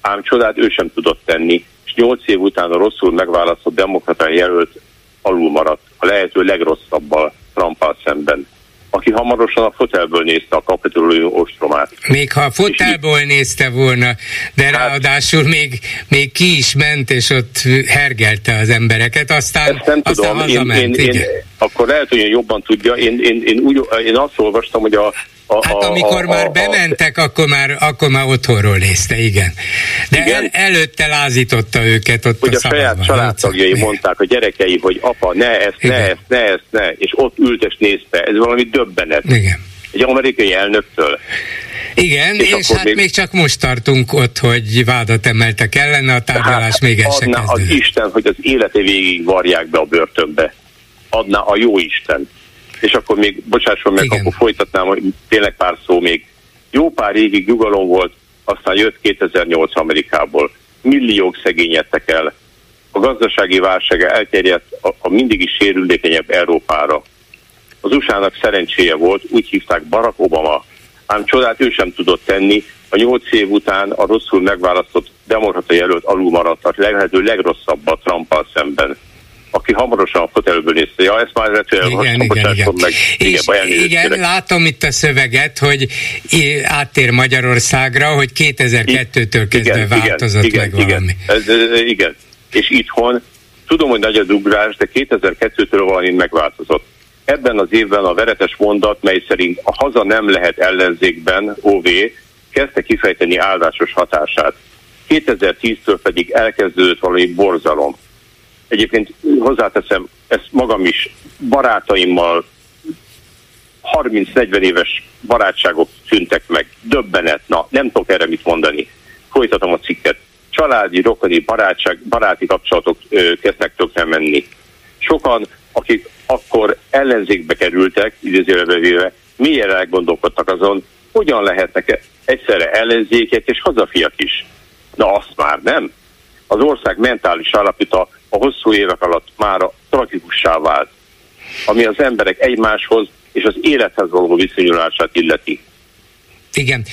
Ám csodát ő sem tudott tenni, és nyolc év után a rosszul megválasztott demokrata jelölt alul maradt, a lehető legrosszabbal Trumpal szemben aki hamarosan a fotelből nézte a kapitolium ostromát. Még ha a fotelből nézte volna, de hát, ráadásul még, még ki is ment, és ott hergelte az embereket, aztán, ezt nem aztán tudom, én, én, én, akkor lehet, hogy jobban tudja, én, én, én, úgy, én azt olvastam, hogy a, a, hát amikor a, a, már a, bementek, a, akkor már, akkor már otthonról nézte, igen. De igen? El, előtte lázította őket ott hogy a, a saját családtagjai mondták, a gyerekei, hogy apa, ne ezt, igen. ne ezt, ne ezt, ne, és ott ült és nézte. Ez valami döbbenet. Igen. Egy amerikai elnöktől. Igen, és, és hát még... még csak most tartunk ott, hogy vádat emeltek ellene, a tárgyalás hát, még el se az Isten, hogy az élete végig varják be a börtönbe. Adná a jó Isten és akkor még, bocsásson meg, Igen. akkor folytatnám, hogy tényleg pár szó még. Jó pár évig nyugalom volt, aztán jött 2008 Amerikából. Milliók szegényedtek el. A gazdasági válság elterjedt a, a mindig is sérülékenyebb Európára. Az USA-nak szerencséje volt, úgy hívták Barack Obama, ám csodát ő sem tudott tenni, a nyolc év után a rosszul megválasztott demokrata jelölt alul maradt a lehető legrosszabb a Trumpal szemben aki hamarosan a fotelből nézte. Ja, ezt már retően igen, igen, igen. meg. És igen, igen látom itt a szöveget, hogy áttér Magyarországra, hogy 2002-től kezdve igen, változott igen, meg igen, valami. Ez, ez, igen, és itthon tudom, hogy nagy a dugrás, de 2002-től valami megváltozott. Ebben az évben a veretes mondat, mely szerint a haza nem lehet ellenzékben, OV, kezdte kifejteni áldásos hatását. 2010-től pedig elkezdődött valami borzalom Egyébként hozzáteszem, ezt magam is barátaimmal 30-40 éves barátságok szüntek meg. Döbbenet, na nem tudok erre mit mondani. Folytatom a cikket. Családi, rokoni, barátság, baráti kapcsolatok ö, kezdtek tökre menni. Sokan, akik akkor ellenzékbe kerültek, idézőjelbe véve, milyen elgondolkodtak azon, hogyan lehetnek egyszerre ellenzékek és hazafiak is. Na azt már nem. Az ország mentális állapita a hosszú évek alatt már tragikussá vált, ami az emberek egymáshoz és az élethez való viszonyulását illeti. Igen.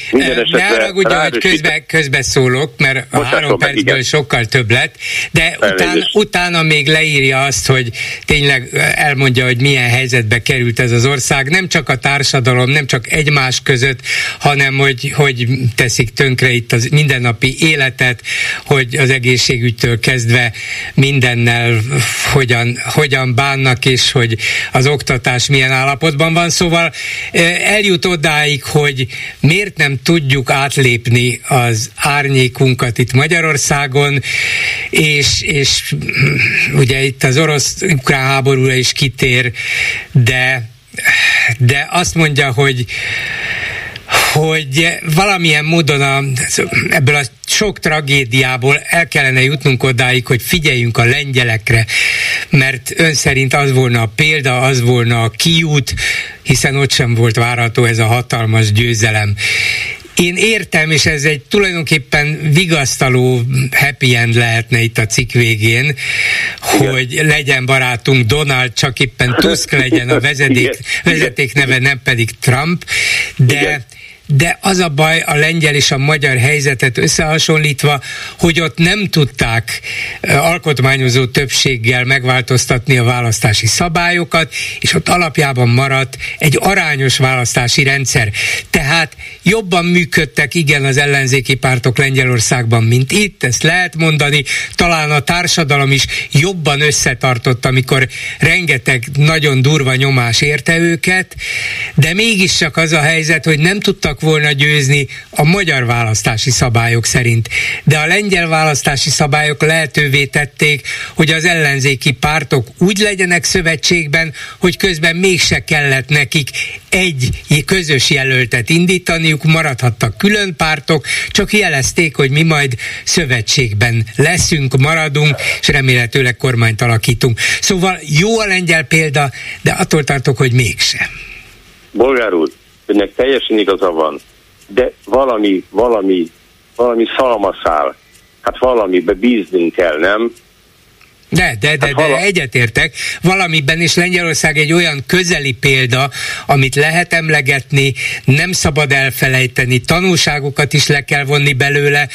Ne haragudjon, hogy közbe, közbe szólok, mert a három percből igen. sokkal több lett, de után, utána még leírja azt, hogy tényleg elmondja, hogy milyen helyzetbe került ez az ország, nem csak a társadalom, nem csak egymás között, hanem hogy, hogy teszik tönkre itt az mindennapi életet, hogy az egészségügytől kezdve mindennel hogyan, hogyan bánnak, és hogy az oktatás milyen állapotban van. Szóval eljut odáig, hogy miért nem tudjuk átlépni az árnyékunkat itt Magyarországon, és, és ugye itt az orosz-ukrán háborúra is kitér, de de azt mondja, hogy hogy valamilyen módon a, ebből a sok tragédiából el kellene jutnunk odáig, hogy figyeljünk a lengyelekre, mert ön szerint az volna a példa, az volna a kiút, hiszen ott sem volt várható ez a hatalmas győzelem. Én értem, és ez egy tulajdonképpen vigasztaló happy end lehetne itt a cikk végén, Igen. hogy legyen barátunk Donald, csak éppen Tusk legyen a vezeték, vezeték neve, nem pedig Trump, de Igen de az a baj a lengyel és a magyar helyzetet összehasonlítva, hogy ott nem tudták alkotmányozó többséggel megváltoztatni a választási szabályokat, és ott alapjában maradt egy arányos választási rendszer. Tehát jobban működtek igen az ellenzéki pártok Lengyelországban, mint itt, ezt lehet mondani, talán a társadalom is jobban összetartott, amikor rengeteg nagyon durva nyomás érte őket, de mégis csak az a helyzet, hogy nem tudtak tudtak volna győzni a magyar választási szabályok szerint. De a lengyel választási szabályok lehetővé tették, hogy az ellenzéki pártok úgy legyenek szövetségben, hogy közben mégse kellett nekik egy közös jelöltet indítaniuk, maradhattak külön pártok, csak jelezték, hogy mi majd szövetségben leszünk, maradunk, és remélhetőleg kormányt alakítunk. Szóval jó a lengyel példa, de attól tartok, hogy mégsem. Bolgár úr, önnek teljesen igaza van, de valami, valami, valami szalmaszál, hát valamibe bíznünk kell, nem? De, de, de, hát de vala... egyetértek. Valamiben is Lengyelország egy olyan közeli példa, amit lehet emlegetni, nem szabad elfelejteni, tanulságokat is le kell vonni belőle,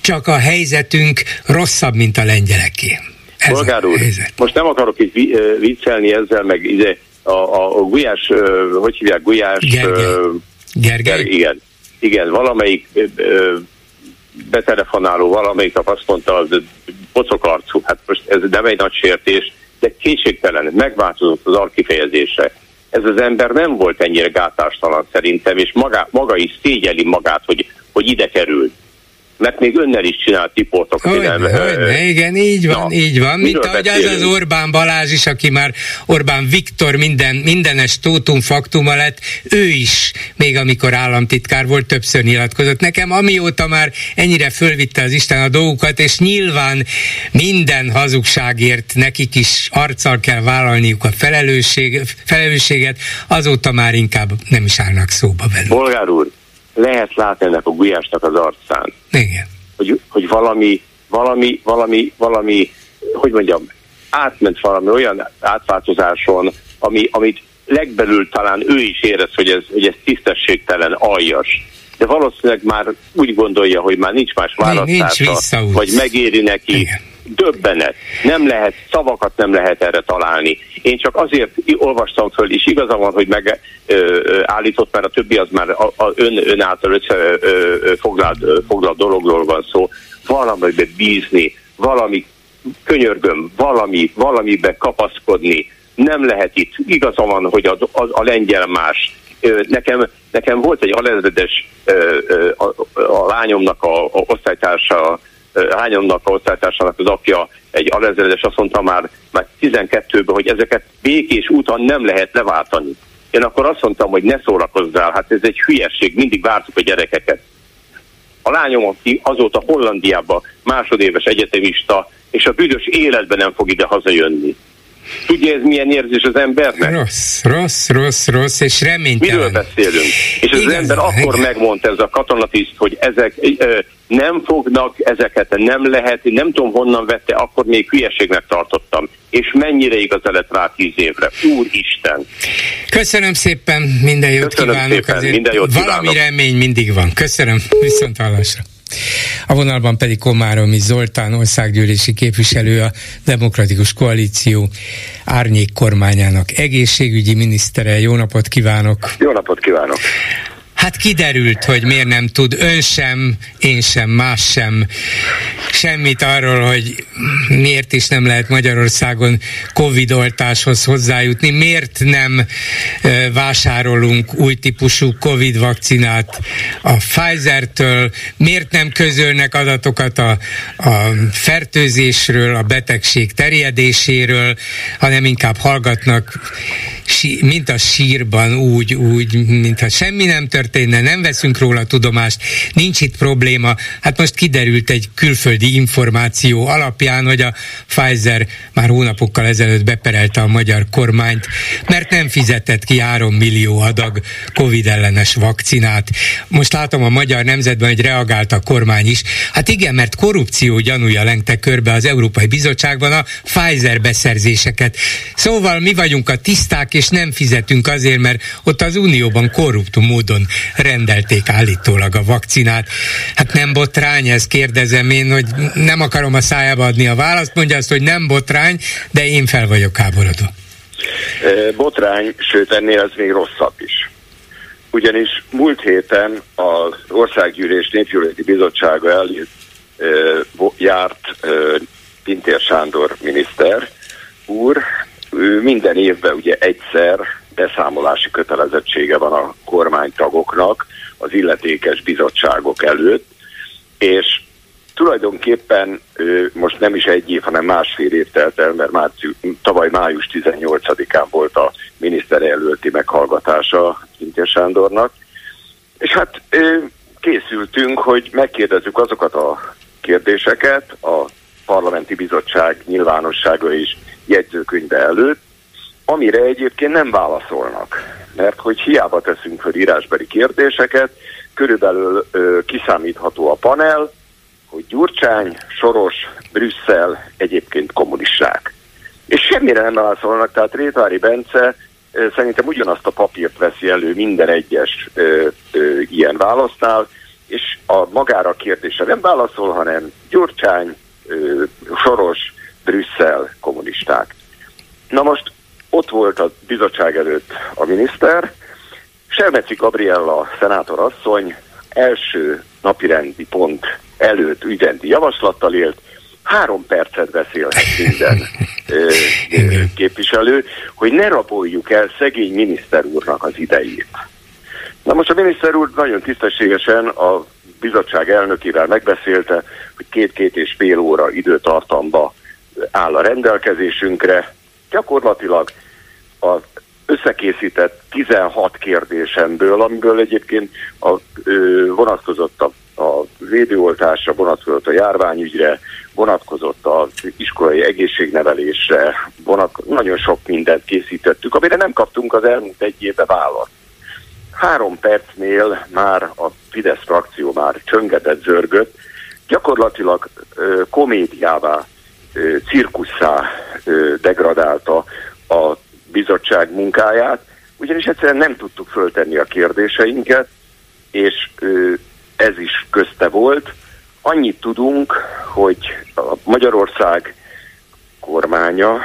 csak a helyzetünk rosszabb, mint a lengyeleké. Ez Bolgár úr, most nem akarok itt viccelni ezzel, meg ide a, a, a Gulyás, hogy hívják, Gulyás... Gergely. Gergely. Igen, igen, valamelyik betelefonáló valamelyik nap azt mondta, az pocokarcú, hát most ez nem egy nagy sértés, de kétségtelen, megváltozott az arcifejezése. Ez az ember nem volt ennyire gátástalan szerintem, és maga, maga is szégyeli magát, hogy, hogy ide került mert még önnel is csinált riportokat. Hogyne, hogyne, igen, így van, na, így van. Mint ahogy az az Orbán Balázs is, aki már Orbán Viktor minden, mindenes tótum faktuma lett, ő is, még amikor államtitkár volt, többször nyilatkozott. Nekem amióta már ennyire fölvitte az Isten a dolgukat, és nyilván minden hazugságért nekik is arccal kell vállalniuk a felelősség, felelősséget, azóta már inkább nem is állnak szóba velük. Bolgár úr, lehet látni ennek a gulyásnak az arcán. Igen. Hogy, hogy valami, valami, valami, valami, hogy mondjam, átment valami olyan átváltozáson, ami, amit legbelül talán ő is érez, hogy ez, hogy ez tisztességtelen, aljas. De valószínűleg már úgy gondolja, hogy már nincs más választása, vagy megéri neki. Igen döbbenet. Nem lehet, szavakat nem lehet erre találni. Én csak azért olvastam föl, és igaza van, hogy megállított, mert a többi az már a, a ön, ön által összefoglalt foglalt dologról van szó. Valamibe bízni, valami, könyörgöm, valami, valamibe kapaszkodni. Nem lehet itt. Igaza van, hogy a, a, a lengyel más. Nekem, nekem volt egy alezredes a, a, a lányomnak a, a osztálytársa, hányomnak a osztálytársának az apja, egy alezredes azt mondta már, már 12-ben, hogy ezeket békés úton nem lehet leváltani. Én akkor azt mondtam, hogy ne szórakozzál, hát ez egy hülyeség, mindig vártuk a gyerekeket. A lányom, aki azóta Hollandiába másodéves egyetemista, és a büdös életben nem fog ide hazajönni. Tudja, ez milyen érzés az embernek? Rossz, rossz, rossz, rossz, és reménytelen. Miről beszélünk? És az ember akkor igen. megmondta ez a katonatiszt, hogy ezek ö, nem fognak, ezeket nem lehet, nem tudom honnan vette, akkor még hülyeségnek tartottam. És mennyire igaz lett rá tíz évre. Úristen! Köszönöm szépen, minden jót Köszönöm kívánok. Szépen, minden jót valami kívánok. remény mindig van. Köszönöm, viszont hallásra. A vonalban pedig Komáromi Zoltán, országgyűlési képviselő, a Demokratikus Koalíció árnyék kormányának egészségügyi minisztere. Jó napot kívánok! Jó napot kívánok! Hát kiderült, hogy miért nem tud ön sem, én sem, más sem. Semmit arról, hogy miért is nem lehet Magyarországon Covid oltáshoz hozzájutni, miért nem vásárolunk új típusú Covid vakcinát a Pfizer-től, miért nem közölnek adatokat a, a fertőzésről, a betegség terjedéséről, hanem inkább hallgatnak mint a sírban, úgy, úgy, mintha semmi nem történne, nem veszünk róla tudomást, nincs itt probléma. Hát most kiderült egy külföldi információ alapján, hogy a Pfizer már hónapokkal ezelőtt beperelte a magyar kormányt, mert nem fizetett ki 3 millió adag Covid ellenes vakcinát. Most látom a magyar nemzetben, hogy reagált a kormány is. Hát igen, mert korrupció gyanúja lengte körbe az Európai Bizottságban a Pfizer beszerzéseket. Szóval mi vagyunk a tiszták, és nem fizetünk azért, mert ott az Unióban korrupt módon rendelték állítólag a vakcinát. Hát nem botrány, ez kérdezem én, hogy nem akarom a szájába adni a választ, mondja azt, hogy nem botrány, de én fel vagyok háborodva. Botrány, sőt ennél az még rosszabb is. Ugyanis múlt héten az Országgyűlés Népgyűlöleti Bizottsága elé járt Pintér Sándor miniszter úr, minden évben ugye egyszer beszámolási kötelezettsége van a kormánytagoknak az illetékes bizottságok előtt, és tulajdonképpen most nem is egy év, hanem másfél év telt el, mert március, tavaly május 18-án volt a miniszterjelölti meghallgatása Kintér Sándornak, és hát készültünk, hogy megkérdezzük azokat a kérdéseket a parlamenti bizottság nyilvánossága és jegyzőkönyve előtt, amire egyébként nem válaszolnak. Mert hogy hiába teszünk fel írásbeli kérdéseket, körülbelül ö, kiszámítható a panel, hogy Gyurcsány, Soros, Brüsszel egyébként kommunisták. És semmire nem válaszolnak, tehát Rétári Bence ö, szerintem ugyanazt a papírt veszi elő minden egyes ö, ö, ilyen válasznál, és a magára a kérdésre nem válaszol, hanem Gyurcsány, ö, Soros, Brüsszel kommunisták. Na most ott volt a bizottság előtt a miniszter, Selmeci Gabriella szenátor asszony első napirendi pont előtt ügyrendi javaslattal élt, három percet beszélhet minden ö, ö, *laughs* képviselő, hogy ne raboljuk el szegény miniszter úrnak az idejét. Na most a miniszter úr nagyon tisztességesen a bizottság elnökével megbeszélte, hogy két-két és fél óra időtartamba áll a rendelkezésünkre. Gyakorlatilag az összekészített 16 kérdésemből, amiből egyébként a, ö, vonatkozott a, a védőoltásra, vonatkozott a járványügyre, vonatkozott az iskolai egészségnevelésre, vonat, nagyon sok mindent készítettük, amire nem kaptunk az elmúlt egy éve választ. Három percnél már a Fidesz frakció már csöngetett, zörgött, gyakorlatilag ö, komédiává, cirkusszá degradálta a bizottság munkáját, ugyanis egyszerűen nem tudtuk föltenni a kérdéseinket, és ez is közte volt. Annyit tudunk, hogy a Magyarország kormánya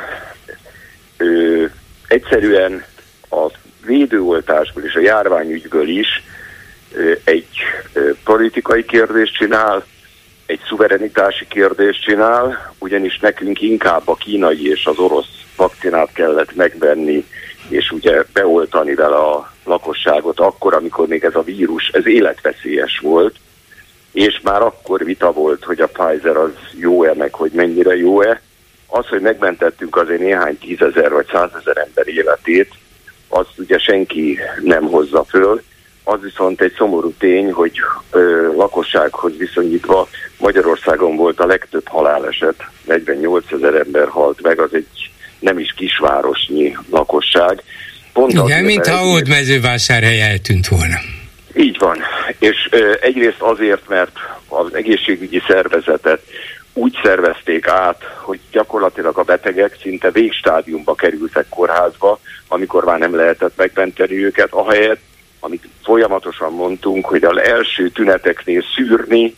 egyszerűen a védőoltásból és a járványügyből is egy politikai kérdést csinál, egy szuverenitási kérdést csinál, ugyanis nekünk inkább a kínai és az orosz vakcinát kellett megvenni, és ugye beoltani vele a lakosságot akkor, amikor még ez a vírus, ez életveszélyes volt, és már akkor vita volt, hogy a Pfizer az jó-e, meg hogy mennyire jó-e. Az, hogy megmentettünk azért néhány tízezer vagy százezer ember életét, azt ugye senki nem hozza föl, az viszont egy szomorú tény, hogy ö, lakossághoz viszonyítva Magyarországon volt a legtöbb haláleset, 48 ezer ember halt meg, az egy nem is kisvárosnyi lakosság. Pont Igen, mintha Ódmezővásárhely eltűnt volna. Így van, és ö, egyrészt azért, mert az egészségügyi szervezetet úgy szervezték át, hogy gyakorlatilag a betegek szinte végstádiumba kerültek kórházba, amikor már nem lehetett megmenteni őket, ahelyett, amit folyamatosan mondtunk, hogy az első tüneteknél szűrni,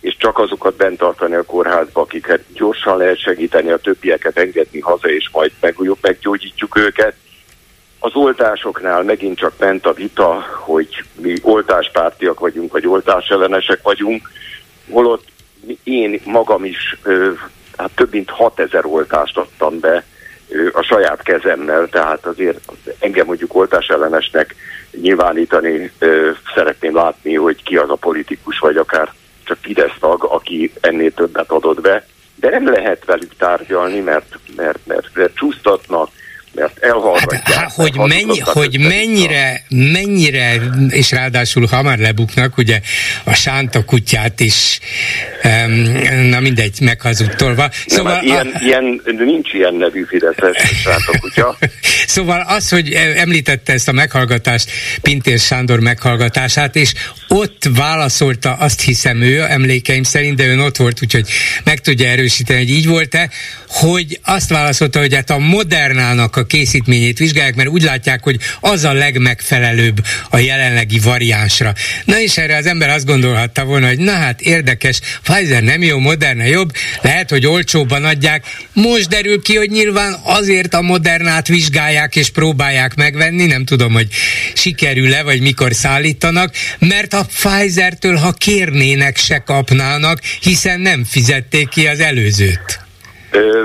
és csak azokat bent tartani a kórházba, akiket gyorsan lehet segíteni, a többieket engedni haza, és majd megújjuk, meggyógyítjuk őket. Az oltásoknál megint csak ment a vita, hogy mi oltáspártiak vagyunk, vagy oltásellenesek vagyunk, holott én magam is hát több mint 6000 oltást adtam be a saját kezemmel, tehát azért engem mondjuk oltásellenesnek nyilvánítani szeretném látni, hogy ki az a politikus, vagy akár csak Fidesz tag, aki ennél többet adott be, de nem lehet velük tárgyalni, mert, mert, mert, mert csúsztatnak, mert elhallgatják. Hát, hát hogy, mennyi, hogy mennyire, mennyire, és ráadásul hamar lebuknak, ugye a sánta kutyát is, na mindegy, meghazudtolva. Szóval nem, ilyen, a... ilyen, nincs ilyen nevű Fideszes sánta kutya. *laughs* szóval az, hogy említette ezt a meghallgatást, Pintér Sándor meghallgatását, és ott válaszolta, azt hiszem ő, emlékeim szerint, de ön ott volt, úgyhogy meg tudja erősíteni, hogy így volt-e, hogy azt válaszolta, hogy hát a modernának a a készítményét vizsgálják, mert úgy látják, hogy az a legmegfelelőbb a jelenlegi variánsra. Na és erre az ember azt gondolhatta volna, hogy na hát érdekes, Pfizer nem jó, Moderna jobb, lehet, hogy olcsóbban adják. Most derül ki, hogy nyilván azért a Modernát vizsgálják és próbálják megvenni, nem tudom, hogy sikerül-e, vagy mikor szállítanak, mert a Pfizer-től, ha kérnének, se kapnának, hiszen nem fizették ki az előzőt.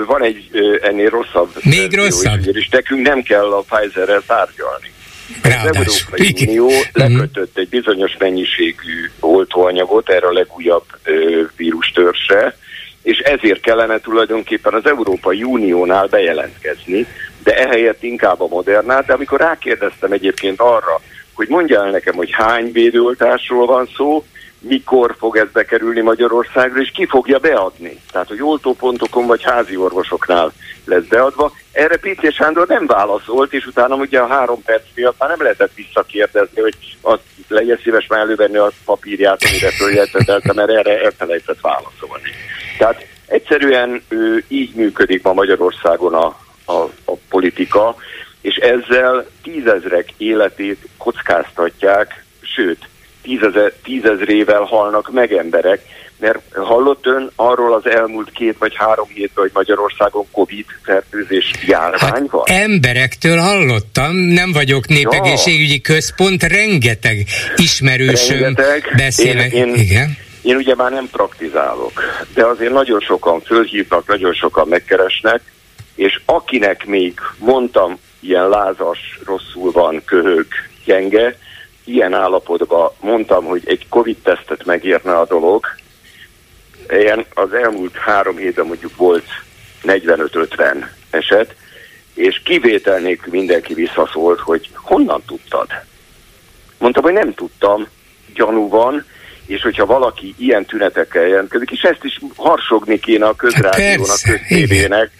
Van egy ennél rosszabb. Még rosszabb? És nekünk nem kell a Pfizer-rel tárgyalni. Ráadásul. Az Európai Unió mhm. lekötött egy bizonyos mennyiségű oltóanyagot erre a legújabb ö, vírustörsre, és ezért kellene tulajdonképpen az Európai Uniónál bejelentkezni, de ehelyett inkább a modernát, de amikor rákérdeztem egyébként arra, hogy mondja el nekem, hogy hány védőoltásról van szó, mikor fog ez bekerülni Magyarországra, és ki fogja beadni. Tehát, hogy oltópontokon vagy házi orvosoknál lesz beadva. Erre Péter Sándor nem válaszolt, és utána ugye a három perc miatt már nem lehetett visszakérdezni, hogy azt legyen szíves már elővenni a papírját, amire följegyzetelte, mert erre elfelejtett válaszolni. Tehát egyszerűen ő, így működik ma Magyarországon a, a, a politika, és ezzel tízezrek életét kockáztatják, sőt, tízezer, tízezrével halnak meg emberek, mert hallott ön arról az elmúlt két vagy három hétben, hogy Magyarországon Covid fertőzés járvány hát van? Emberektől hallottam, nem vagyok népegészségügyi ja. központ, rengeteg ismerősöm rengeteg. beszélnek. Én, én, Igen. Én ugye már nem praktizálok, de azért nagyon sokan fölhívnak, nagyon sokan megkeresnek, és akinek még mondtam, ilyen lázas, rosszul van, köhög, gyenge, ilyen állapotban mondtam, hogy egy Covid-tesztet megérne a dolog. Ilyen az elmúlt három hétben mondjuk volt 45-50 eset, és kivétel nélkül mindenki visszaszólt, hogy honnan tudtad? Mondtam, hogy nem tudtam, gyanú van, és hogyha valaki ilyen tünetekkel jelentkezik, és ezt is harsogni kéne a közrádiónak, köztévének,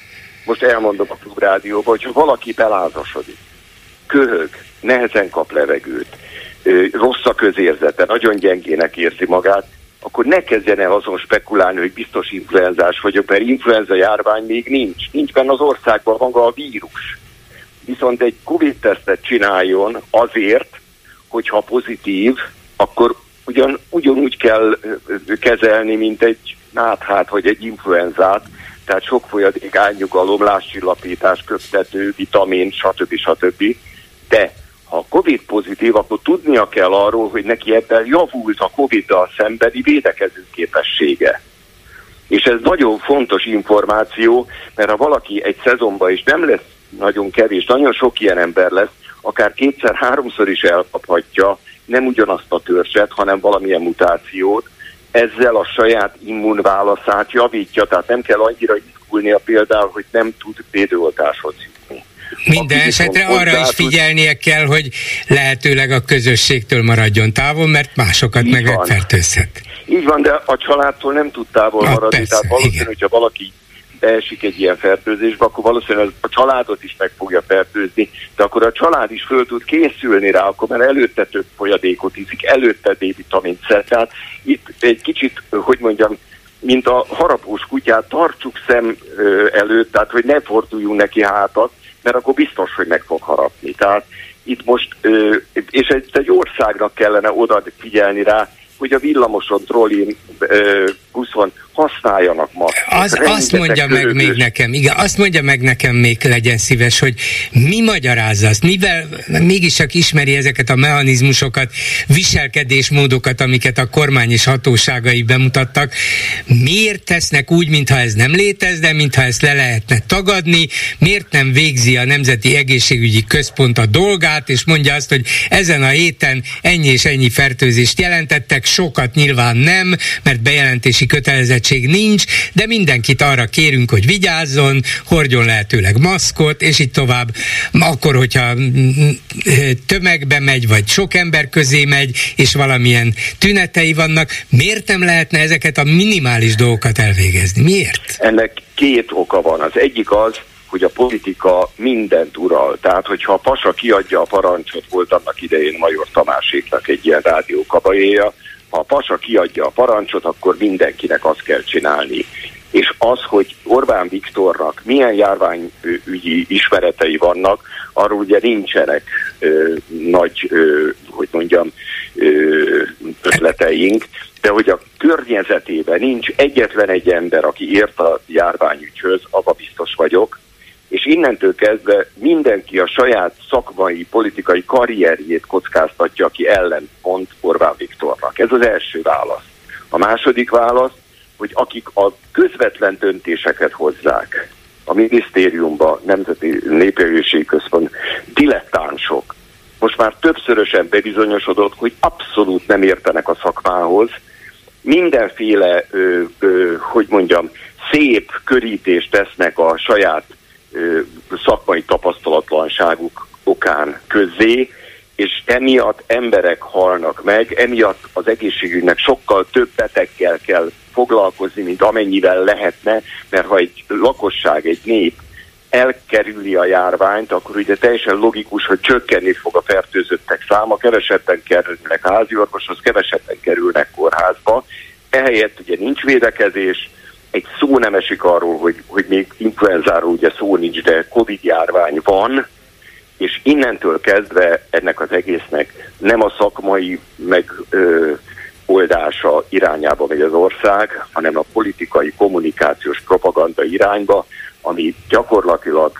most elmondom a klubrádióban, hogyha valaki belázasodik, köhög, nehezen kap levegőt, rossz a közérzete, nagyon gyengének érzi magát, akkor ne kezdjen el azon spekulálni, hogy biztos influenzás vagyok, mert influenza járvány még nincs. Nincs benne az országban maga a vírus. Viszont egy Covid-tesztet csináljon azért, hogyha pozitív, akkor ugyan, ugyanúgy kell kezelni, mint egy náthát vagy egy influenzát, tehát sok folyadék, álnyugalom, láscsillapítás, köptető, vitamin, stb. stb. De ha Covid pozitív, akkor tudnia kell arról, hogy neki ebben javult a Covid-dal szembeni védekező képessége. És ez nagyon fontos információ, mert ha valaki egy szezonban is nem lesz nagyon kevés, nagyon sok ilyen ember lesz, akár kétszer-háromszor is elkaphatja nem ugyanazt a törzset, hanem valamilyen mutációt, ezzel a saját immunválaszát javítja, tehát nem kell annyira izgulnia például, hogy nem tud védőoltáshoz jutni. Minden esetre arra is figyelnie kell, hogy lehetőleg a közösségtől maradjon távol, mert másokat Így meg megfertőzhet. Így van, de a családtól nem tud távol ah, maradni, persze, tehát valószínű, igen. hogyha valaki beesik egy ilyen fertőzésbe, akkor valószínűleg a családot is meg fogja fertőzni, de akkor a család is föl tud készülni rá, akkor már előtte több folyadékot iszik, előtte D-vitamint szer. Tehát itt egy kicsit, hogy mondjam, mint a harapós kutyát tartsuk szem előtt, tehát hogy ne forduljunk neki hátat, mert akkor biztos, hogy meg fog harapni. Tehát itt most, és egy, egy országnak kellene oda figyelni rá, hogy a villamoson, trollin, buszon használjanak ma. Az, azt mondja körülbelül. meg még nekem, igen, azt mondja meg nekem még legyen szíves, hogy mi magyarázza azt, mivel mégis csak ismeri ezeket a mechanizmusokat, viselkedésmódokat, amiket a kormány és hatóságai bemutattak, miért tesznek úgy, mintha ez nem létezne, mintha ezt le lehetne tagadni, miért nem végzi a Nemzeti Egészségügyi Központ a dolgát, és mondja azt, hogy ezen a héten ennyi és ennyi fertőzést jelentettek, sokat nyilván nem, mert bejelentési kötelezettség kötelezettség nincs, de mindenkit arra kérünk, hogy vigyázzon, hordjon lehetőleg maszkot, és így tovább. Akkor, hogyha tömegbe megy, vagy sok ember közé megy, és valamilyen tünetei vannak, miért nem lehetne ezeket a minimális dolgokat elvégezni? Miért? Ennek két oka van. Az egyik az, hogy a politika mindent ural. Tehát, hogyha a Pasa kiadja a parancsot, volt annak idején Major Tamáséknak egy ilyen rádiókabajéja, ha a pasa kiadja a parancsot, akkor mindenkinek azt kell csinálni. És az, hogy Orbán Viktornak milyen járványügyi ismeretei vannak, arról ugye nincsenek ö, nagy, ö, hogy mondjam, ö, ötleteink, de hogy a környezetében nincs egyetlen egy ember, aki ért a járványügyhöz, abba biztos vagyok, és innentől kezdve mindenki a saját szakmai, politikai karrierjét kockáztatja, aki ellen mond Orbán Viktornak. Ez az első válasz. A második válasz, hogy akik a közvetlen döntéseket hozzák, a minisztériumban, Nemzeti Népegészségi Központ, dilettánsok, most már többszörösen bebizonyosodott, hogy abszolút nem értenek a szakmához. Mindenféle, ö, ö, hogy mondjam, szép körítést tesznek a saját szakmai tapasztalatlanságuk okán közzé, és emiatt emberek halnak meg, emiatt az egészségügynek sokkal több beteggel kell foglalkozni, mint amennyivel lehetne, mert ha egy lakosság, egy nép elkerüli a járványt, akkor ugye teljesen logikus, hogy csökkenni fog a fertőzöttek száma, kevesetten kerülnek háziorvoshoz, kevesetten kerülnek kórházba, ehelyett ugye nincs védekezés, egy szó nem esik arról, hogy, hogy még influenzáról ugye szó nincs, de Covid járvány van, és innentől kezdve ennek az egésznek nem a szakmai megoldása irányába megy az ország, hanem a politikai, kommunikációs propaganda irányba, ami gyakorlatilag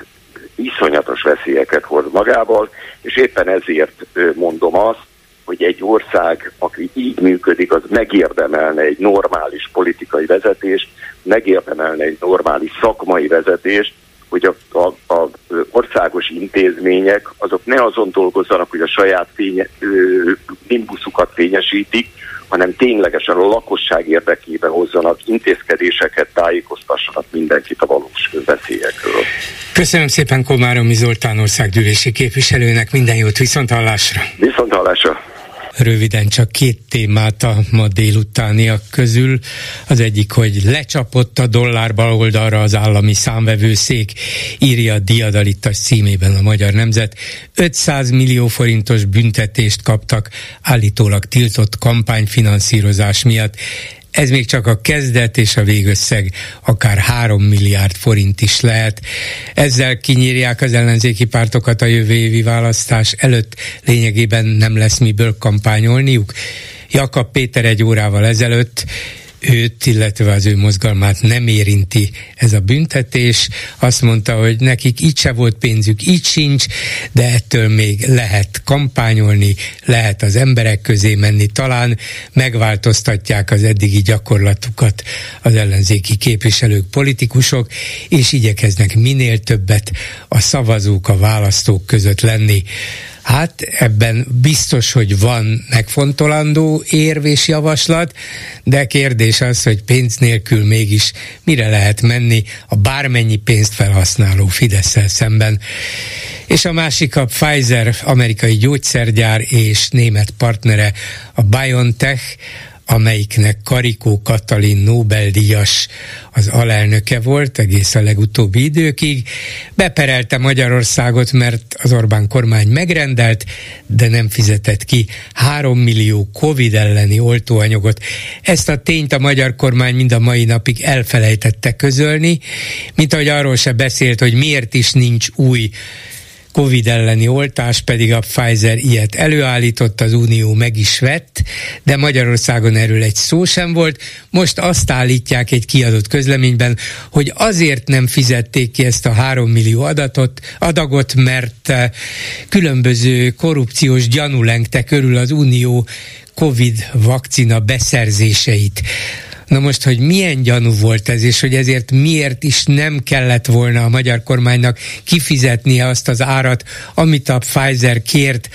iszonyatos veszélyeket hoz magával, és éppen ezért mondom azt, hogy egy ország, aki így működik, az megérdemelne egy normális politikai vezetést, megérdemelne egy normális szakmai vezetést, hogy a, a, a országos intézmények azok ne azon dolgozzanak, hogy a saját fénye, ö, nimbuszukat fényesítik, hanem ténylegesen a lakosság érdekében hozzanak intézkedéseket, tájékoztassanak mindenkit a valós veszélyekről. Köszönöm szépen Komáromi Zoltán országgyűlési képviselőnek, minden jót, viszont hallásra! Röviden csak két témát a ma délutániak közül. Az egyik, hogy lecsapott a dollár baloldalra az állami számvevőszék, írja a diadalittas címében a Magyar Nemzet. 500 millió forintos büntetést kaptak állítólag tiltott kampányfinanszírozás miatt. Ez még csak a kezdet és a végösszeg akár 3 milliárd forint is lehet. Ezzel kinyírják az ellenzéki pártokat a jövő évi választás előtt, lényegében nem lesz miből kampányolniuk. Jakab Péter egy órával ezelőtt őt, illetve az ő mozgalmát nem érinti ez a büntetés. Azt mondta, hogy nekik így se volt pénzük, így sincs, de ettől még lehet kampányolni, lehet az emberek közé menni, talán megváltoztatják az eddigi gyakorlatukat az ellenzéki képviselők, politikusok, és igyekeznek minél többet a szavazók, a választók között lenni. Hát ebben biztos, hogy van megfontolandó érv és javaslat, de kérdés az, hogy pénz nélkül mégis mire lehet menni a bármennyi pénzt felhasználó fidesz szemben. És a másik a Pfizer, amerikai gyógyszergyár és német partnere a BioNTech, amelyiknek Karikó Katalin Nobel-díjas az alelnöke volt egész a legutóbbi időkig. Beperelte Magyarországot, mert az Orbán kormány megrendelt, de nem fizetett ki 3 millió Covid elleni oltóanyagot. Ezt a tényt a magyar kormány mind a mai napig elfelejtette közölni, mint ahogy arról se beszélt, hogy miért is nincs új Covid elleni oltás pedig a Pfizer ilyet előállított, az Unió meg is vett, de Magyarországon erről egy szó sem volt. Most azt állítják egy kiadott közleményben, hogy azért nem fizették ki ezt a három millió adatot, adagot, mert eh, különböző korrupciós gyanú lengte körül az Unió Covid vakcina beszerzéseit. Na most, hogy milyen gyanú volt ez, és hogy ezért miért is nem kellett volna a magyar kormánynak kifizetnie azt az árat, amit a Pfizer kért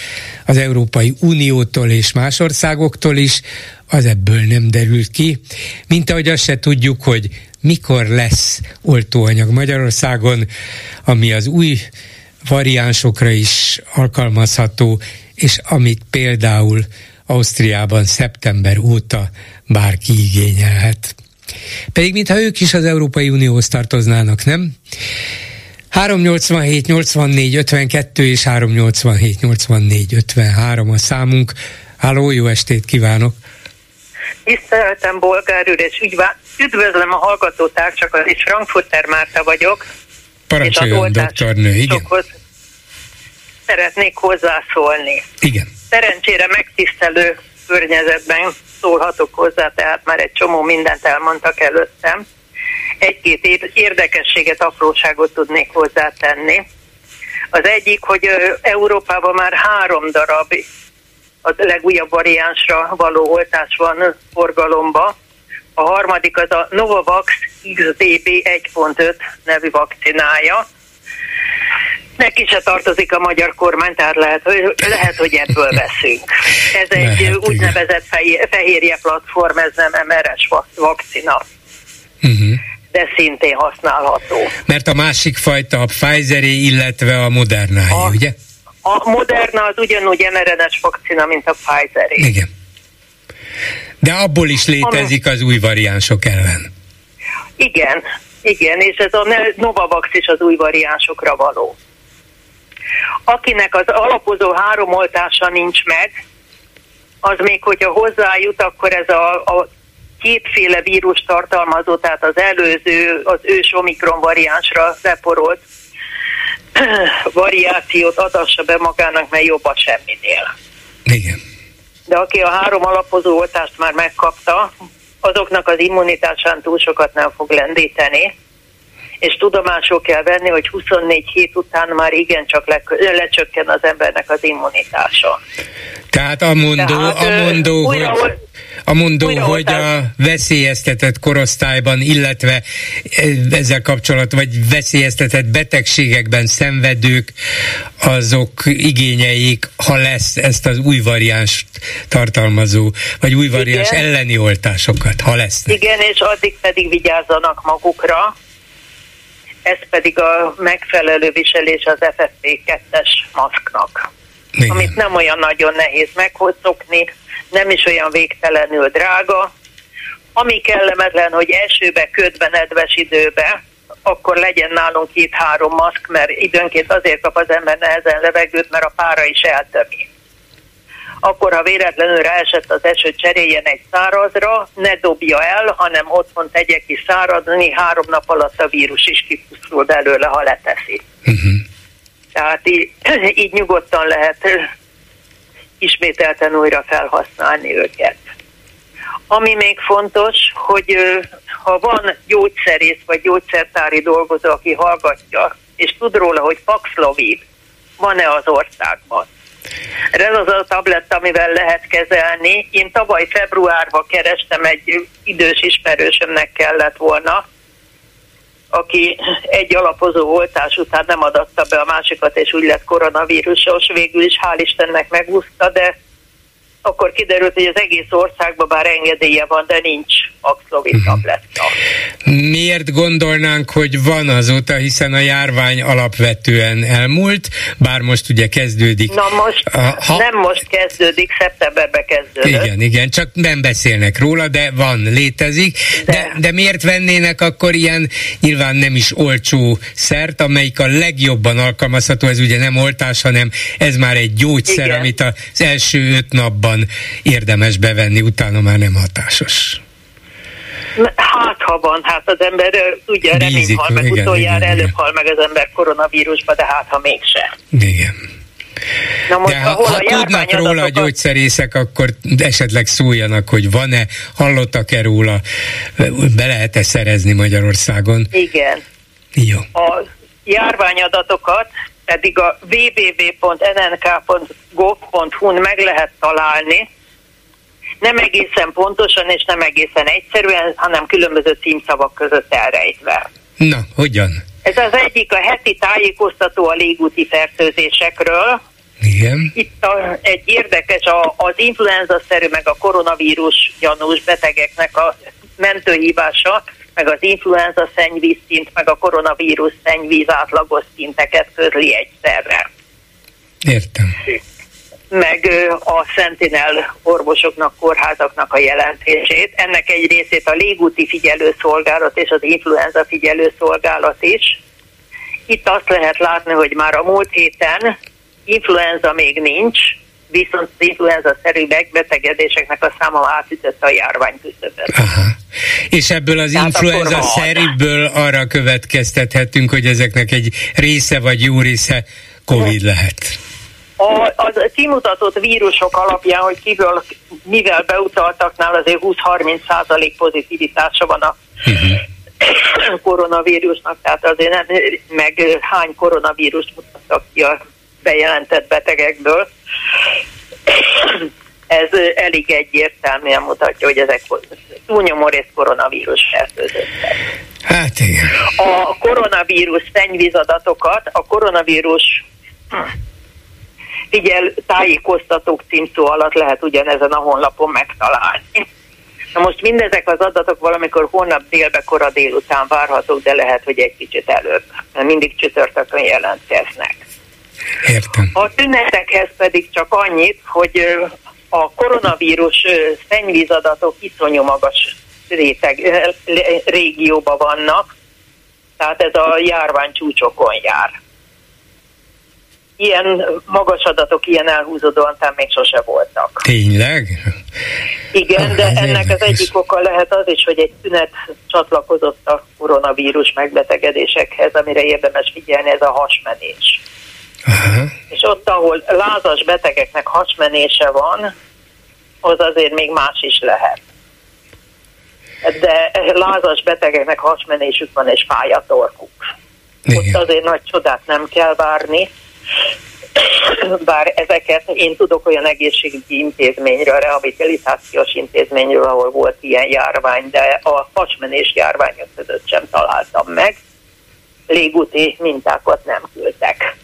az Európai Uniótól és más országoktól is, az ebből nem derült ki. Mint ahogy azt se tudjuk, hogy mikor lesz oltóanyag Magyarországon, ami az új variánsokra is alkalmazható, és amit például Ausztriában szeptember óta bárki igényelhet. Pedig mintha ők is az Európai Unióhoz tartoznának, nem? 387 84 52 és 387 84 53 a számunk. Háló, jó estét kívánok! Tiszteltem, bolgár úr, és üdvözlöm a hallgatótársakat, és Frankfurter Márta vagyok. Parancsoljon, doktornő, igen. Szeretnék hozzászólni. Igen. Szerencsére megtisztelő környezetben szólhatok hozzá, tehát már egy csomó mindent elmondtak előttem. Egy-két érdekességet, apróságot tudnék hozzátenni. Az egyik, hogy Európában már három darab a legújabb variánsra való oltás van forgalomba. A harmadik az a Novavax XDB 1.5 nevű vakcinája. Neki se tartozik a magyar kormány, tehát lehet, hogy, lehet, hogy ebből veszünk. Ez egy lehet, úgynevezett fehér, fehérje platform, ez nem MRS vakcina. Uh-huh. De szintén használható. Mert a másik fajta a pfizer illetve a moderna ugye? A Moderna az ugyanúgy mRNA-s vakcina, mint a pfizer Igen. De abból is létezik az új variánsok ellen. Igen, igen, és ez a Novavax is az új variánsokra való. Akinek az alapozó három oltása nincs meg, az még hogyha hozzájut, akkor ez a, a kétféle vírus tartalmazó, tehát az előző, az ős omikron variánsra leporolt *clears throat* variációt adassa be magának, mert jobb a semminél. Igen. De aki a három alapozó oltást már megkapta, azoknak az immunitásán túl sokat nem fog lendíteni, és tudomásul kell venni, hogy 24 hét után már igencsak le, lecsökken az embernek az immunitása. Tehát amondó, Tehát, amondó, hogy, amondó hogy a veszélyeztetett korosztályban, illetve ezzel kapcsolat, vagy veszélyeztetett betegségekben szenvedők, azok igényeik, ha lesz ezt az új variáns tartalmazó, vagy új variáns Igen. elleni oltásokat, ha lesz. Igen, és addig pedig vigyázzanak magukra, ez pedig a megfelelő viselés az FFP2-es maszknak. Igen. Amit nem olyan nagyon nehéz meghozzokni, nem is olyan végtelenül drága. Ami kellemetlen, hogy esőbe, ködbe, nedves időbe, akkor legyen nálunk két-három maszk, mert időnként azért kap az ember nehezen levegőt, mert a pára is eltömi akkor ha véletlenül ráesett az eső, cseréljen egy szárazra, ne dobja el, hanem otthon tegye ki száradni, három nap alatt a vírus is kipusztul belőle, ha leteszi. Uh-huh. Tehát így, *clears throat* így nyugodtan lehet *clears throat* ismételten újra felhasználni őket. Ami még fontos, hogy ha van gyógyszerész vagy gyógyszertári dolgozó, aki hallgatja, és tud róla, hogy Paxlovid van-e az országban, ez az a tabletta, amivel lehet kezelni. Én tavaly februárban kerestem egy idős ismerősömnek kellett volna, aki egy alapozó oltás után nem adatta be a másikat, és úgy lett koronavírusos, végül is hál' Istennek megúszta, de akkor kiderült, hogy az egész országban bár engedélye van, de nincs Paxlovid tabletta. Miért gondolnánk, hogy van azóta, hiszen a járvány alapvetően elmúlt, bár most ugye kezdődik. Na most, ha... nem most kezdődik, szeptemberben kezdődött. Igen, igen, csak nem beszélnek róla, de van, létezik. De, de, de miért vennének akkor ilyen nyilván nem is olcsó szert, amelyik a legjobban alkalmazható, ez ugye nem oltás, hanem ez már egy gyógyszer, igen. amit az első öt napban érdemes bevenni, utána már nem hatásos. Hát, ha van, hát az ember ugye remény hal meg, igen, utoljára igen, előbb igen. hal meg az ember koronavírusba, de hát ha mégse. Igen. Na most, De ha, ha tudnak róla a gyógyszerészek, akkor esetleg szóljanak, hogy van-e, hallottak-e róla, be lehet-e szerezni Magyarországon? Igen. Jó. A járványadatokat pedig a www.nnk.gov.hu-n meg lehet találni, nem egészen pontosan és nem egészen egyszerűen, hanem különböző címszavak között elrejtve. Na, hogyan? Ez az egyik a heti tájékoztató a légúti fertőzésekről. Igen. Itt a, egy érdekes a, az influenza-szerű, meg a koronavírus gyanús betegeknek a mentőhívása, meg az influenza szennyvíz szint, meg a koronavírus szennyvíz átlagos szinteket közli egyszerre. Értem meg a Sentinel orvosoknak, kórházaknak a jelentését. Ennek egy részét a légúti figyelőszolgálat és az influenza figyelőszolgálat is. Itt azt lehet látni, hogy már a múlt héten influenza még nincs, viszont az influenza-szerű megbetegedéseknek a száma átütötte a járvány küszöböt. És ebből az influenza-szerűből arra következtethetünk, hogy ezeknek egy része vagy jó része COVID lehet a, az kimutatott vírusok alapján, hogy kiből, mivel beutaltaknál azért 20-30 százalék pozitivitása van a uh-huh. *coughs* koronavírusnak, tehát azért nem, meg hány koronavírust mutattak ki a bejelentett betegekből. Ez elég egyértelműen mutatja, hogy ezek túlnyomó rész koronavírus fertőzöttek. Hát igen. A koronavírus szennyvízadatokat, a koronavírus hm, figyel tájékoztatók címszó alatt lehet ugyanezen a honlapon megtalálni. Na most mindezek az adatok valamikor hónap délbe, kora délután várhatók, de lehet, hogy egy kicsit előbb, mert mindig csütörtökön jelentkeznek. Értem. A tünetekhez pedig csak annyit, hogy a koronavírus szennyvízadatok iszonyú magas réteg, régióban vannak, tehát ez a járvány csúcsokon jár. Ilyen magas adatok, ilyen elhúzódóan tehát még sose voltak. Tényleg? Igen, de ennek az egyik oka lehet az is, hogy egy tünet csatlakozott a koronavírus megbetegedésekhez, amire érdemes figyelni, ez a hasmenés. Aha. És ott, ahol lázas betegeknek hasmenése van, az azért még más is lehet. De lázas betegeknek hasmenésük van, és fáj a torkuk. Igen. Ott azért nagy csodát nem kell várni, bár ezeket én tudok olyan egészségügyi intézményről, rehabilitációs intézményről, ahol volt ilyen járvány, de a hasmenés járványok között sem találtam meg. Légúti mintákat nem küldtek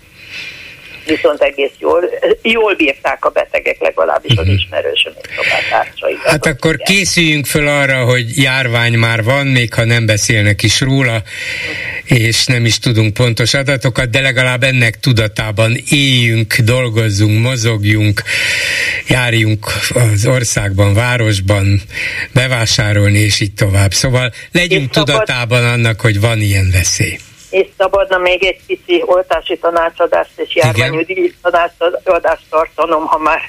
viszont egész jól, jól bírták a betegek, legalábbis az mhm. ismerősöm és szobátársai. Hát akkor igen. készüljünk föl arra, hogy járvány már van, még ha nem beszélnek is róla, és nem is tudunk pontos adatokat, de legalább ennek tudatában éljünk, dolgozzunk, mozogjunk, járjunk az országban, városban, bevásárolni, és így tovább. Szóval legyünk tudatában annak, hogy van ilyen veszély és szabadna még egy pici oltási tanácsadást és járványügyi tanácsadást tartanom, ha már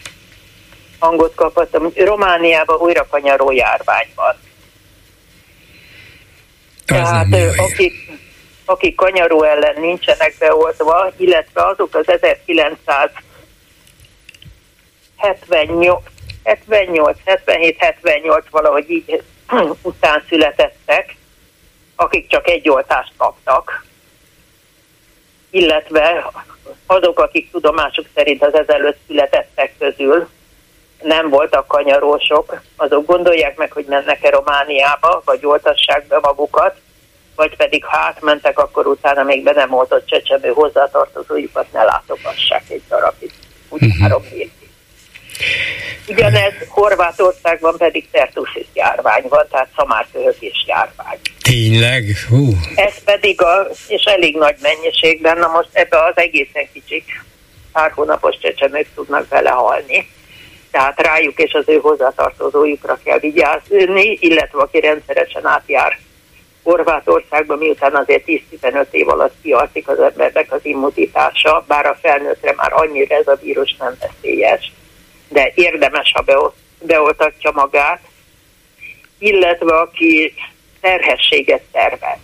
hangot kaphattam. Romániában újra kanyaró járvány van. Tehát akik, akik kanyaró ellen nincsenek beoltva, illetve azok az 1978 78, 77, 78 valahogy így *clears throat* után születettek, akik csak egy oltást kaptak, illetve azok, akik tudomásuk szerint az ezelőtt születettek közül nem voltak kanyarósok, azok gondolják meg, hogy mennek-e Romániába, vagy oltassák be magukat, vagy pedig ha átmentek, akkor utána még be nem oltott csecsemő hozzátartozójukat ne látogassák egy darabig, úgy uh-huh. három. Ugyanez Horvátországban pedig Tertusis járvány van, tehát szamárköhögés járvány. Tényleg? Hú. Ez pedig, a, és elég nagy mennyiségben, na most ebbe az egészen kicsik pár hónapos csecsemők tudnak belehalni. Tehát rájuk és az ő hozzátartozójukra kell vigyázni, illetve aki rendszeresen átjár Horvátországban, miután azért 10-15 év alatt kialszik az embernek az immunitása, bár a felnőttre már annyira ez a vírus nem veszélyes, de érdemes, ha beoltatja magát, illetve aki terhességet tervez.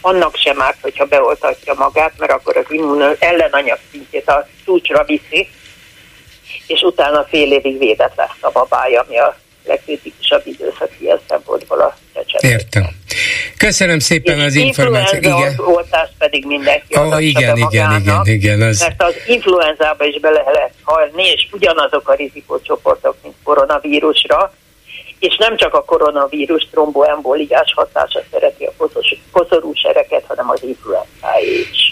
Annak sem árt, hogyha beoltatja magát, mert akkor az immun ellenanyag szintjét a csúcsra viszi, és utána fél évig védett lesz a babája, ami a legkritikusabb időszak ilyen szempontból a csecsemő. Értem. Köszönöm szépen és az információt. Igen. oltást pedig mindenki oh, igen, igen, igen, igen, az... Mert az influenzába is bele lehet halni, és ugyanazok a rizikócsoportok, mint koronavírusra, és nem csak a koronavírus tromboemboliás hatása szereti a koszorú sereket, hanem az influenzáé is.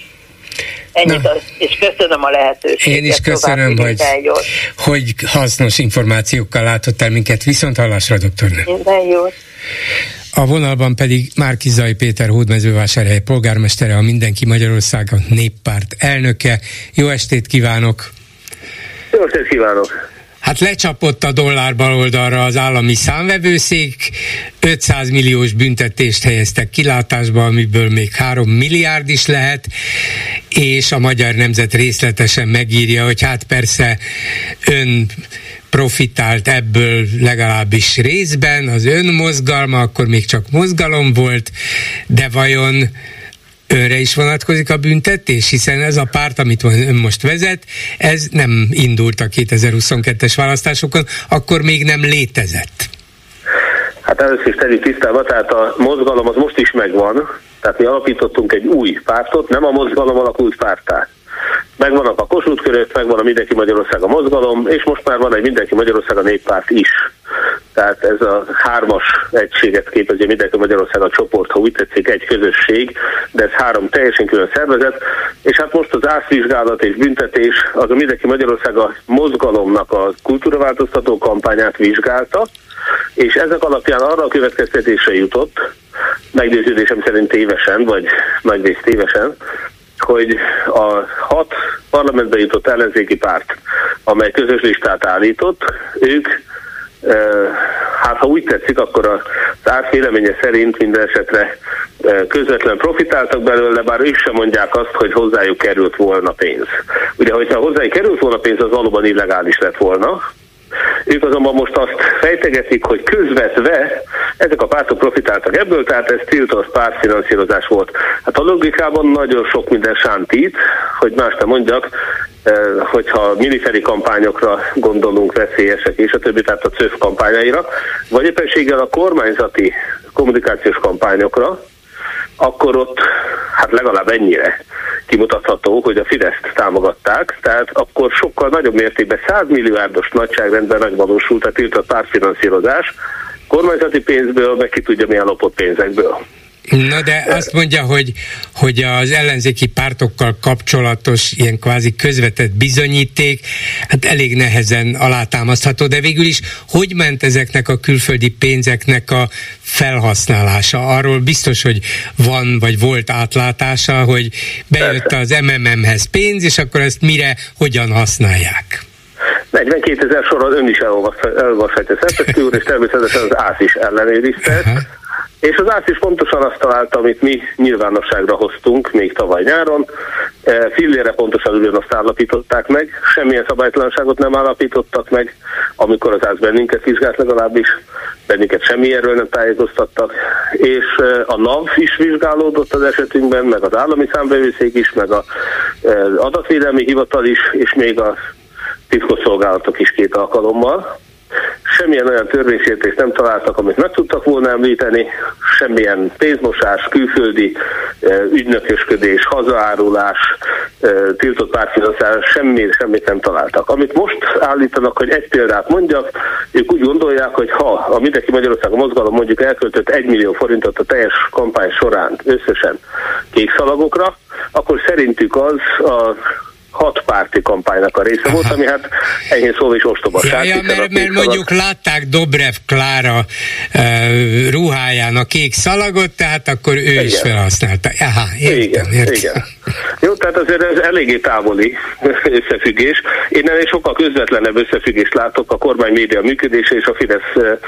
Ennyit az, és köszönöm a lehetőséget. Én is köszönöm, hogy, hogy hasznos információkkal látott el minket. Viszont hallásra, doktornő. Minden jót. A vonalban pedig Márki Zaj Péter hódmezővásárhely polgármestere, a Mindenki Magyarország a néppárt elnöke. Jó estét kívánok! Jó estét kívánok! Hát lecsapott a dollár baloldalra az állami számvevőszék, 500 milliós büntetést helyeztek kilátásba, amiből még 3 milliárd is lehet, és a magyar nemzet részletesen megírja, hogy hát persze ön profitált ebből legalábbis részben, az ön mozgalma, akkor még csak mozgalom volt, de vajon önre is vonatkozik a büntetés, hiszen ez a párt, amit ön most vezet, ez nem indult a 2022-es választásokon, akkor még nem létezett. Hát először is tegyük tisztába, tehát a mozgalom az most is megvan, tehát mi alapítottunk egy új pártot, nem a mozgalom alakult pártát. Megvannak a Kossuth körök, megvan a Mindenki Magyarország a mozgalom, és most már van egy Mindenki Magyarország a néppárt is. tehát ez a hármas egységet képezi mindenki Magyarország a csoport, ha úgy tetszik, egy közösség, de ez három teljesen külön szervezet, és hát most az ászvizsgálat és büntetés, az a mindenki Magyarország a mozgalomnak a kultúraváltoztató kampányát vizsgálta, és ezek alapján arra a következtetésre jutott, meggyőződésem szerint tévesen, vagy nagyrészt tévesen, hogy a hat parlamentbe jutott ellenzéki párt, amely közös listát állított, ők hát ha úgy tetszik, akkor az árt véleménye szerint minden esetre közvetlen profitáltak belőle, bár ők sem mondják azt, hogy hozzájuk került volna pénz. Ugye, hogyha hozzájuk került volna pénz, az valóban illegális lett volna, ők azonban most azt fejtegetik, hogy közvetve ezek a pártok profitáltak ebből, tehát ez tiltott pártfinanszírozás volt. Hát a logikában nagyon sok minden sántít, hogy más nem mondjak, eh, hogyha militeri kampányokra gondolunk veszélyesek és a többi, tehát a CÖF kampányaira, vagy éppenséggel a kormányzati kommunikációs kampányokra, akkor ott hát legalább ennyire kimutatható, hogy a Fideszt támogatták, tehát akkor sokkal nagyobb mértékben 100 milliárdos nagyságrendben megvalósult a tiltott pártfinanszírozás, kormányzati pénzből, meg ki tudja milyen lopott pénzekből. Na de azt mondja, hogy, hogy az ellenzéki pártokkal kapcsolatos ilyen kvázi közvetett bizonyíték, hát elég nehezen alátámasztható, de végül is hogy ment ezeknek a külföldi pénzeknek a felhasználása? Arról biztos, hogy van vagy volt átlátása, hogy bejött az MMM-hez pénz, és akkor ezt mire, hogyan használják? 42 ezer sorral ön is elolvashatja Szerpeszki úr, és természetesen az ÁSZ is ellenőrizte. És az ÁSZ is pontosan azt találta, amit mi nyilvánosságra hoztunk még tavaly nyáron. E, fillére pontosan ugyanazt állapították meg, semmilyen szabálytalanságot nem állapítottak meg, amikor az ÁSZ bennünket vizsgált legalábbis, bennünket semmi erről nem tájékoztattak, és e, a NAV is vizsgálódott az esetünkben, meg az állami számbevőszék is, meg az e, adatvédelmi hivatal is, és még a titkosszolgálatok is két alkalommal. Semmilyen olyan törvénysértést nem találtak, amit meg tudtak volna említeni, semmilyen pénzmosás, külföldi ügynökösködés, hazaárulás, tiltott pártfinanszírozás, semmi, semmit nem találtak. Amit most állítanak, hogy egy példát mondjak, ők úgy gondolják, hogy ha a Mindenki Magyarország a mozgalom mondjuk elköltött 1 millió forintot a teljes kampány során összesen kékszalagokra, akkor szerintük az a hat párti kampánynak a része Aha. volt, ami hát enyhén szól is ostobaság. Ja, ja, mert, mert mondjuk látták Dobrev Klára uh, ruháján a kék szalagot, tehát akkor ő igen. is felhasználta. Aha, értem, igen, értem. igen. Jó, tehát azért ez eléggé távoli *laughs* összefüggés. Én ennél sokkal közvetlenebb összefüggést látok a kormány média működése és a Fidesz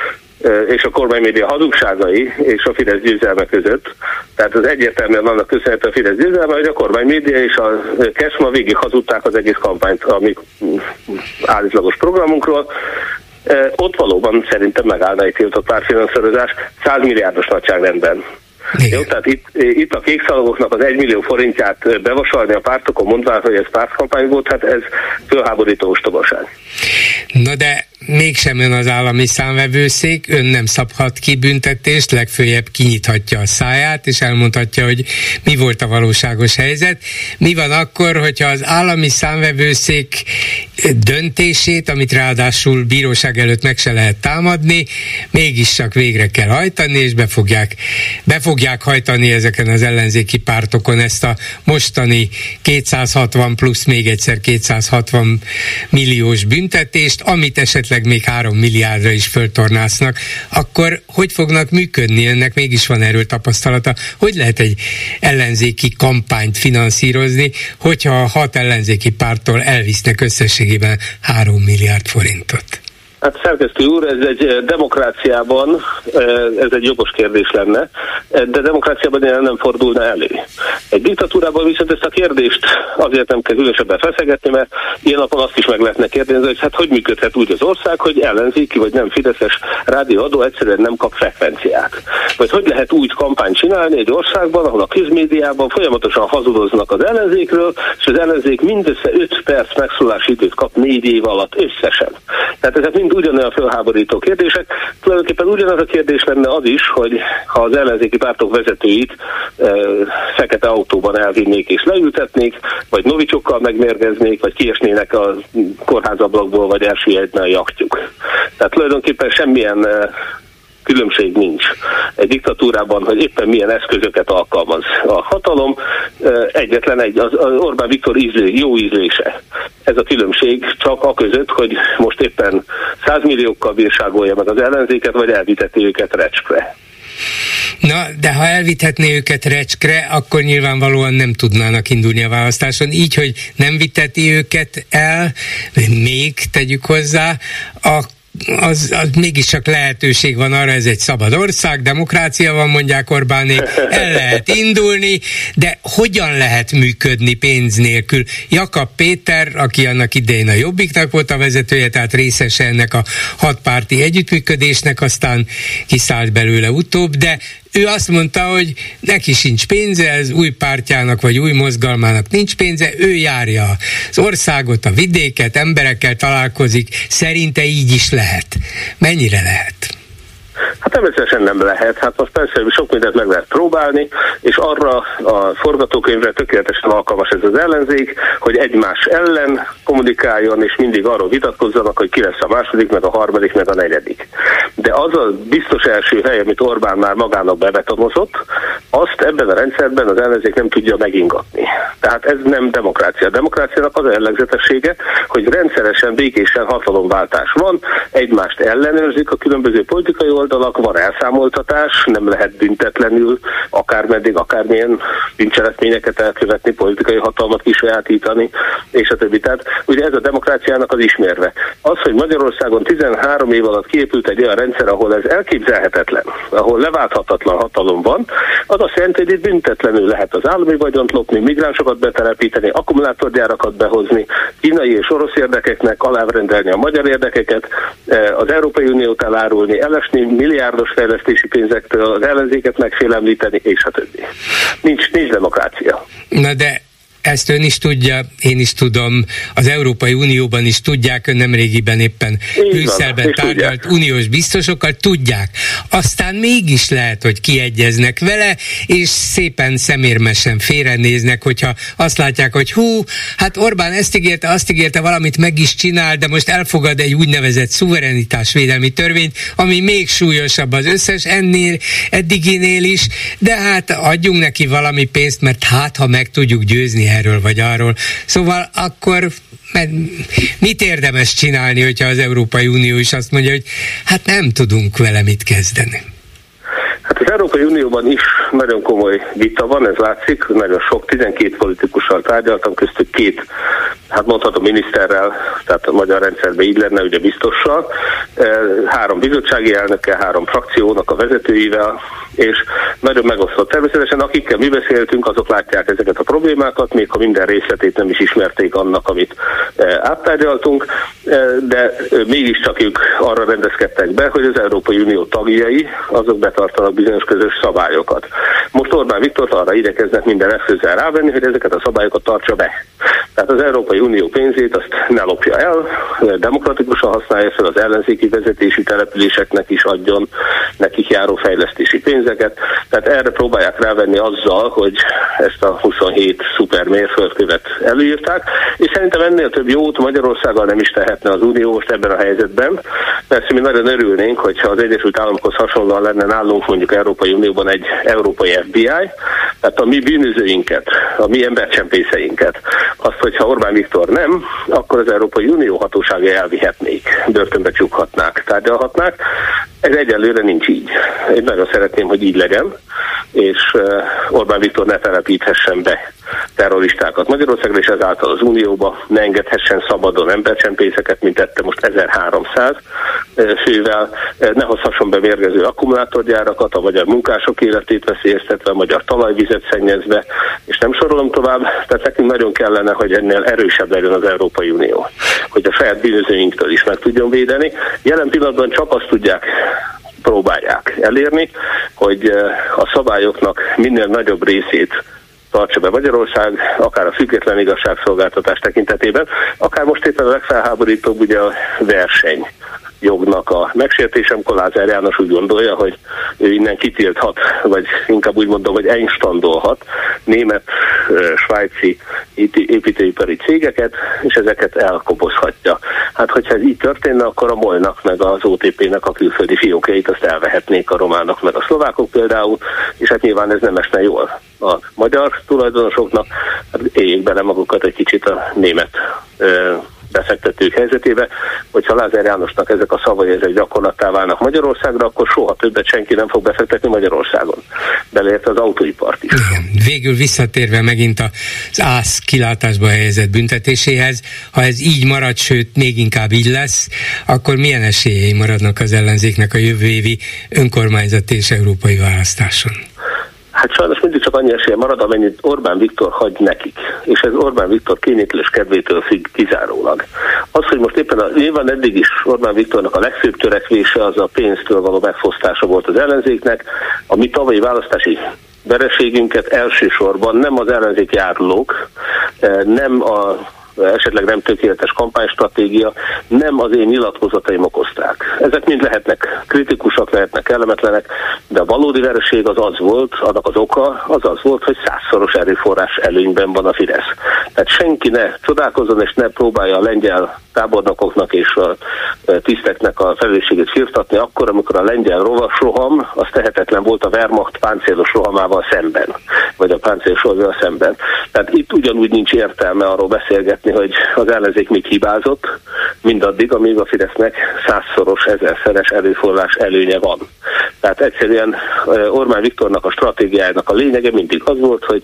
és a kormánymédia hazugságai és a Fidesz győzelme között. Tehát az egyértelműen annak köszönhető a Fidesz győzelme, hogy a kormánymédia és a Kesma végig hazudták az egész kampányt a mi állítlagos programunkról. Ott valóban szerintem megállna egy tiltott párfinanszírozás 100 milliárdos nagyságrendben. Igen. Jó, tehát itt, itt a kékszalagoknak az 1 millió forintját bevasalni a pártokon, mondván, hogy ez pártkampány volt, hát ez fölháborító ostobaság. Na de mégsem ön az állami számvevőszék, ön nem szabhat ki büntetést, legfőjebb kinyithatja a száját, és elmondhatja, hogy mi volt a valóságos helyzet. Mi van akkor, hogyha az állami számvevőszék döntését, amit ráadásul bíróság előtt meg se lehet támadni, mégis csak végre kell hajtani, és be fogják, be fogják hajtani ezeken az ellenzéki pártokon ezt a mostani 260 plusz még egyszer 260 milliós büntetést, amit esetleg esetleg még három milliárdra is föltornásznak, akkor hogy fognak működni? Ennek mégis van erről tapasztalata. Hogy lehet egy ellenzéki kampányt finanszírozni, hogyha a hat ellenzéki pártól elvisznek összességében három milliárd forintot? Hát szerkesztő úr, ez egy eh, demokráciában, eh, ez egy jogos kérdés lenne, eh, de demokráciában ilyen nem fordulna elő. Egy diktatúrában viszont ezt a kérdést azért nem kell különösebben feszegetni, mert ilyen napon azt is meg lehetne kérdezni, hogy hát hogy működhet úgy az ország, hogy ellenzéki vagy nem fideszes rádióadó egyszerűen nem kap frekvenciát. Vagy hogy lehet úgy kampányt csinálni egy országban, ahol a közmédiában folyamatosan hazudoznak az ellenzékről, és az ellenzék mindössze 5 perc megszólási időt kap 4 év alatt összesen. Tehát ezek mind ugyanolyan felháborító kérdések. Tulajdonképpen ugyanaz a kérdés lenne az is, hogy ha az ellenzéki pártok vezetőit e, fekete autóban elvinnék és leültetnék, vagy novicsokkal megmérgeznék, vagy kiesnének a kórházablakból, vagy elsüllyedne a jachtjuk. Tehát tulajdonképpen semmilyen e, különbség nincs egy diktatúrában, hogy éppen milyen eszközöket alkalmaz a hatalom. Egyetlen egy, az, Orbán Viktor ízlé, jó ízlése. Ez a különbség csak a között, hogy most éppen százmilliókkal bírságolja meg az ellenzéket, vagy elviteti őket recskre. Na, de ha elvithetné őket recskre, akkor nyilvánvalóan nem tudnának indulni a választáson. Így, hogy nem viteti őket el, még tegyük hozzá, akkor az, az mégiscsak lehetőség van arra, ez egy szabad ország, demokrácia van, mondják Orbánék, el lehet indulni, de hogyan lehet működni pénz nélkül? Jakab Péter, aki annak idején a Jobbiknak volt a vezetője, tehát részese ennek a hatpárti együttműködésnek, aztán kiszállt belőle utóbb, de ő azt mondta, hogy neki sincs pénze, az új pártjának vagy új mozgalmának nincs pénze, ő járja az országot, a vidéket, emberekkel találkozik, szerinte így is lehet. Mennyire lehet? Hát természetesen nem lehet. Hát most persze sok mindent meg lehet próbálni, és arra a forgatókönyvre tökéletesen alkalmas ez az ellenzék, hogy egymás ellen kommunikáljon, és mindig arról vitatkozzanak, hogy ki lesz a második, meg a harmadik, meg a negyedik. De az a biztos első hely, amit Orbán már magának bebetonozott, azt ebben a rendszerben az ellenzék nem tudja megingatni. Tehát ez nem demokrácia. A demokráciának az a jellegzetessége, hogy rendszeresen, békésen hatalomváltás van, egymást ellenőrzik a különböző politikai oldalak, van elszámoltatás, nem lehet büntetlenül akármeddig, akármilyen bűncselekményeket elkövetni, politikai hatalmat kisajátítani, és a többi. Tehát ugye ez a demokráciának az ismérve. Az, hogy Magyarországon 13 év alatt kiépült egy olyan rendszer, ahol ez elképzelhetetlen, ahol leválthatatlan hatalom van, az azt jelenti, hogy itt büntetlenül lehet az állami vagyont lopni, migránsokat betelepíteni, akkumulátorgyárakat behozni, kínai és orosz érdekeknek alárendelni a magyar érdekeket, eh, az Európai Uniót elárulni, elesni milliárdos fejlesztési pénzektől, az ellenzéket megfélemlíteni, és a többi. Nincs, nincs demokrácia. Na de ezt ön is tudja, én is tudom, az Európai Unióban is tudják, ön nemrégiben éppen Brüsszelben tárgyalt tudják. uniós biztosokkal, tudják. Aztán mégis lehet, hogy kiegyeznek vele, és szépen szemérmesen félrenéznek, hogyha azt látják, hogy hú, hát Orbán ezt ígérte, azt ígérte, valamit meg is csinál, de most elfogad egy úgynevezett szuverenitásvédelmi törvényt, ami még súlyosabb az összes ennél, eddiginél is, de hát adjunk neki valami pénzt, mert hát, ha meg tudjuk győzni erről vagy arról. Szóval akkor mit érdemes csinálni, hogyha az Európai Unió is azt mondja, hogy hát nem tudunk vele mit kezdeni? Hát az Európai Unióban is nagyon komoly vita van, ez látszik, nagyon sok, 12 politikussal tárgyaltam, köztük két, hát mondhatom miniszterrel, tehát a magyar rendszerben így lenne, ugye biztossal, e, három bizottsági elnöke, három frakciónak a vezetőivel, és nagyon megosztott. Természetesen akikkel mi beszéltünk, azok látják ezeket a problémákat, még ha minden részletét nem is ismerték annak, amit e, áttárgyaltunk, e, de mégiscsak ők arra rendezkedtek be, hogy az Európai Unió tagjai, azok betartanak bizonyos közös szabályokat. Most Orbán Viktor arra igyekeznek minden eszközzel rávenni, hogy ezeket a szabályokat tartsa be. Tehát az Európai Unió pénzét azt ne lopja el, demokratikusan használja fel az ellenzéki vezetési településeknek is adjon nekik járó fejlesztési pénzeket. Tehát erre próbálják rávenni azzal, hogy ezt a 27 szuper mérföldkövet előírták, és szerintem ennél több jót Magyarországgal nem is tehetne az Unió most ebben a helyzetben. Persze mi nagyon örülnénk, hogyha az Egyesült Államokhoz hasonlóan lenne nálunk mondjuk Európai Unióban egy európai FBI, tehát a mi bűnözőinket, a mi embercsempészeinket, azt, hogyha Orbán Viktor nem, akkor az Európai Unió hatóságai elvihetnék, börtönbe csukhatnák, tárgyalhatnák. Ez egyelőre nincs így. Én nagyon szeretném, hogy így legyen, és Orbán Viktor ne telepíthessen be terroristákat Magyarországra, és ezáltal az Unióba ne engedhessen szabadon embercsempészeket, mint tette most 1300 eh, fővel, ne hozhasson be mérgező akkumulátorgyárakat, a magyar munkások életét veszélyeztetve, a magyar talajvizet szennyezve, és nem sorolom tovább, tehát nekünk nagyon kellene, hogy ennél erősebb legyen az Európai Unió, hogy a saját bűnözőinktől is meg tudjon védeni. Jelen pillanatban csak azt tudják próbálják elérni, hogy eh, a szabályoknak minél nagyobb részét tartsa be Magyarország, akár a független igazságszolgáltatás tekintetében, akár most éppen a legfelháborítóbb ugye a verseny jognak a megsértése, amikor Lázár János úgy gondolja, hogy ő innen kitilthat, vagy inkább úgy mondom, hogy einstandolhat német, svájci építőipari cégeket, és ezeket elkobozhatja. Hát, hogyha ez így történne, akkor a Molnak meg az OTP-nek a külföldi fiókjait azt elvehetnék a románok meg a szlovákok például, és hát nyilván ez nem esne jól a magyar tulajdonosoknak, hát éljék bele magukat egy kicsit a német befektetők helyzetébe, hogyha Lázár Jánosnak ezek a szavai ezek gyakorlattá válnak Magyarországra, akkor soha többet senki nem fog befektetni Magyarországon. Beleértve az autóipart is. Végül visszatérve megint az ász kilátásba helyezett büntetéséhez, ha ez így marad, sőt még inkább így lesz, akkor milyen esélyei maradnak az ellenzéknek a jövő évi önkormányzati és európai választáson? Hát sajnos mindig csak annyi esélye marad, amennyit Orbán Viktor hagy nekik. És ez Orbán Viktor kényétlős kedvétől függ kizárólag. Az, hogy most éppen a, nyilván eddig is Orbán Viktornak a legfőbb törekvése az a pénztől való megfosztása volt az ellenzéknek. A mi tavalyi választási vereségünket elsősorban nem az ellenzéki árulók, eh, nem a esetleg nem tökéletes kampánystratégia, nem az én nyilatkozataim okozták. Ezek mind lehetnek kritikusak, lehetnek kellemetlenek, de a valódi vereség az az volt, annak az oka az az volt, hogy százszoros erőforrás előnyben van a Fidesz. Tehát senki ne csodálkozzon és ne próbálja a lengyel tábornokoknak és a tiszteknek a felelősségét firtatni, akkor, amikor a lengyel rovas roham, az tehetetlen volt a Wehrmacht páncélos rohamával szemben, vagy a páncélos rohamával szemben. Tehát itt ugyanúgy nincs értelme arról beszélgetni, hogy az ellenzék még hibázott, mindaddig, amíg a Fidesznek százszoros, ezerszeres előforrás előnye van. Tehát egyszerűen Orbán Viktornak a stratégiájának a lényege mindig az volt, hogy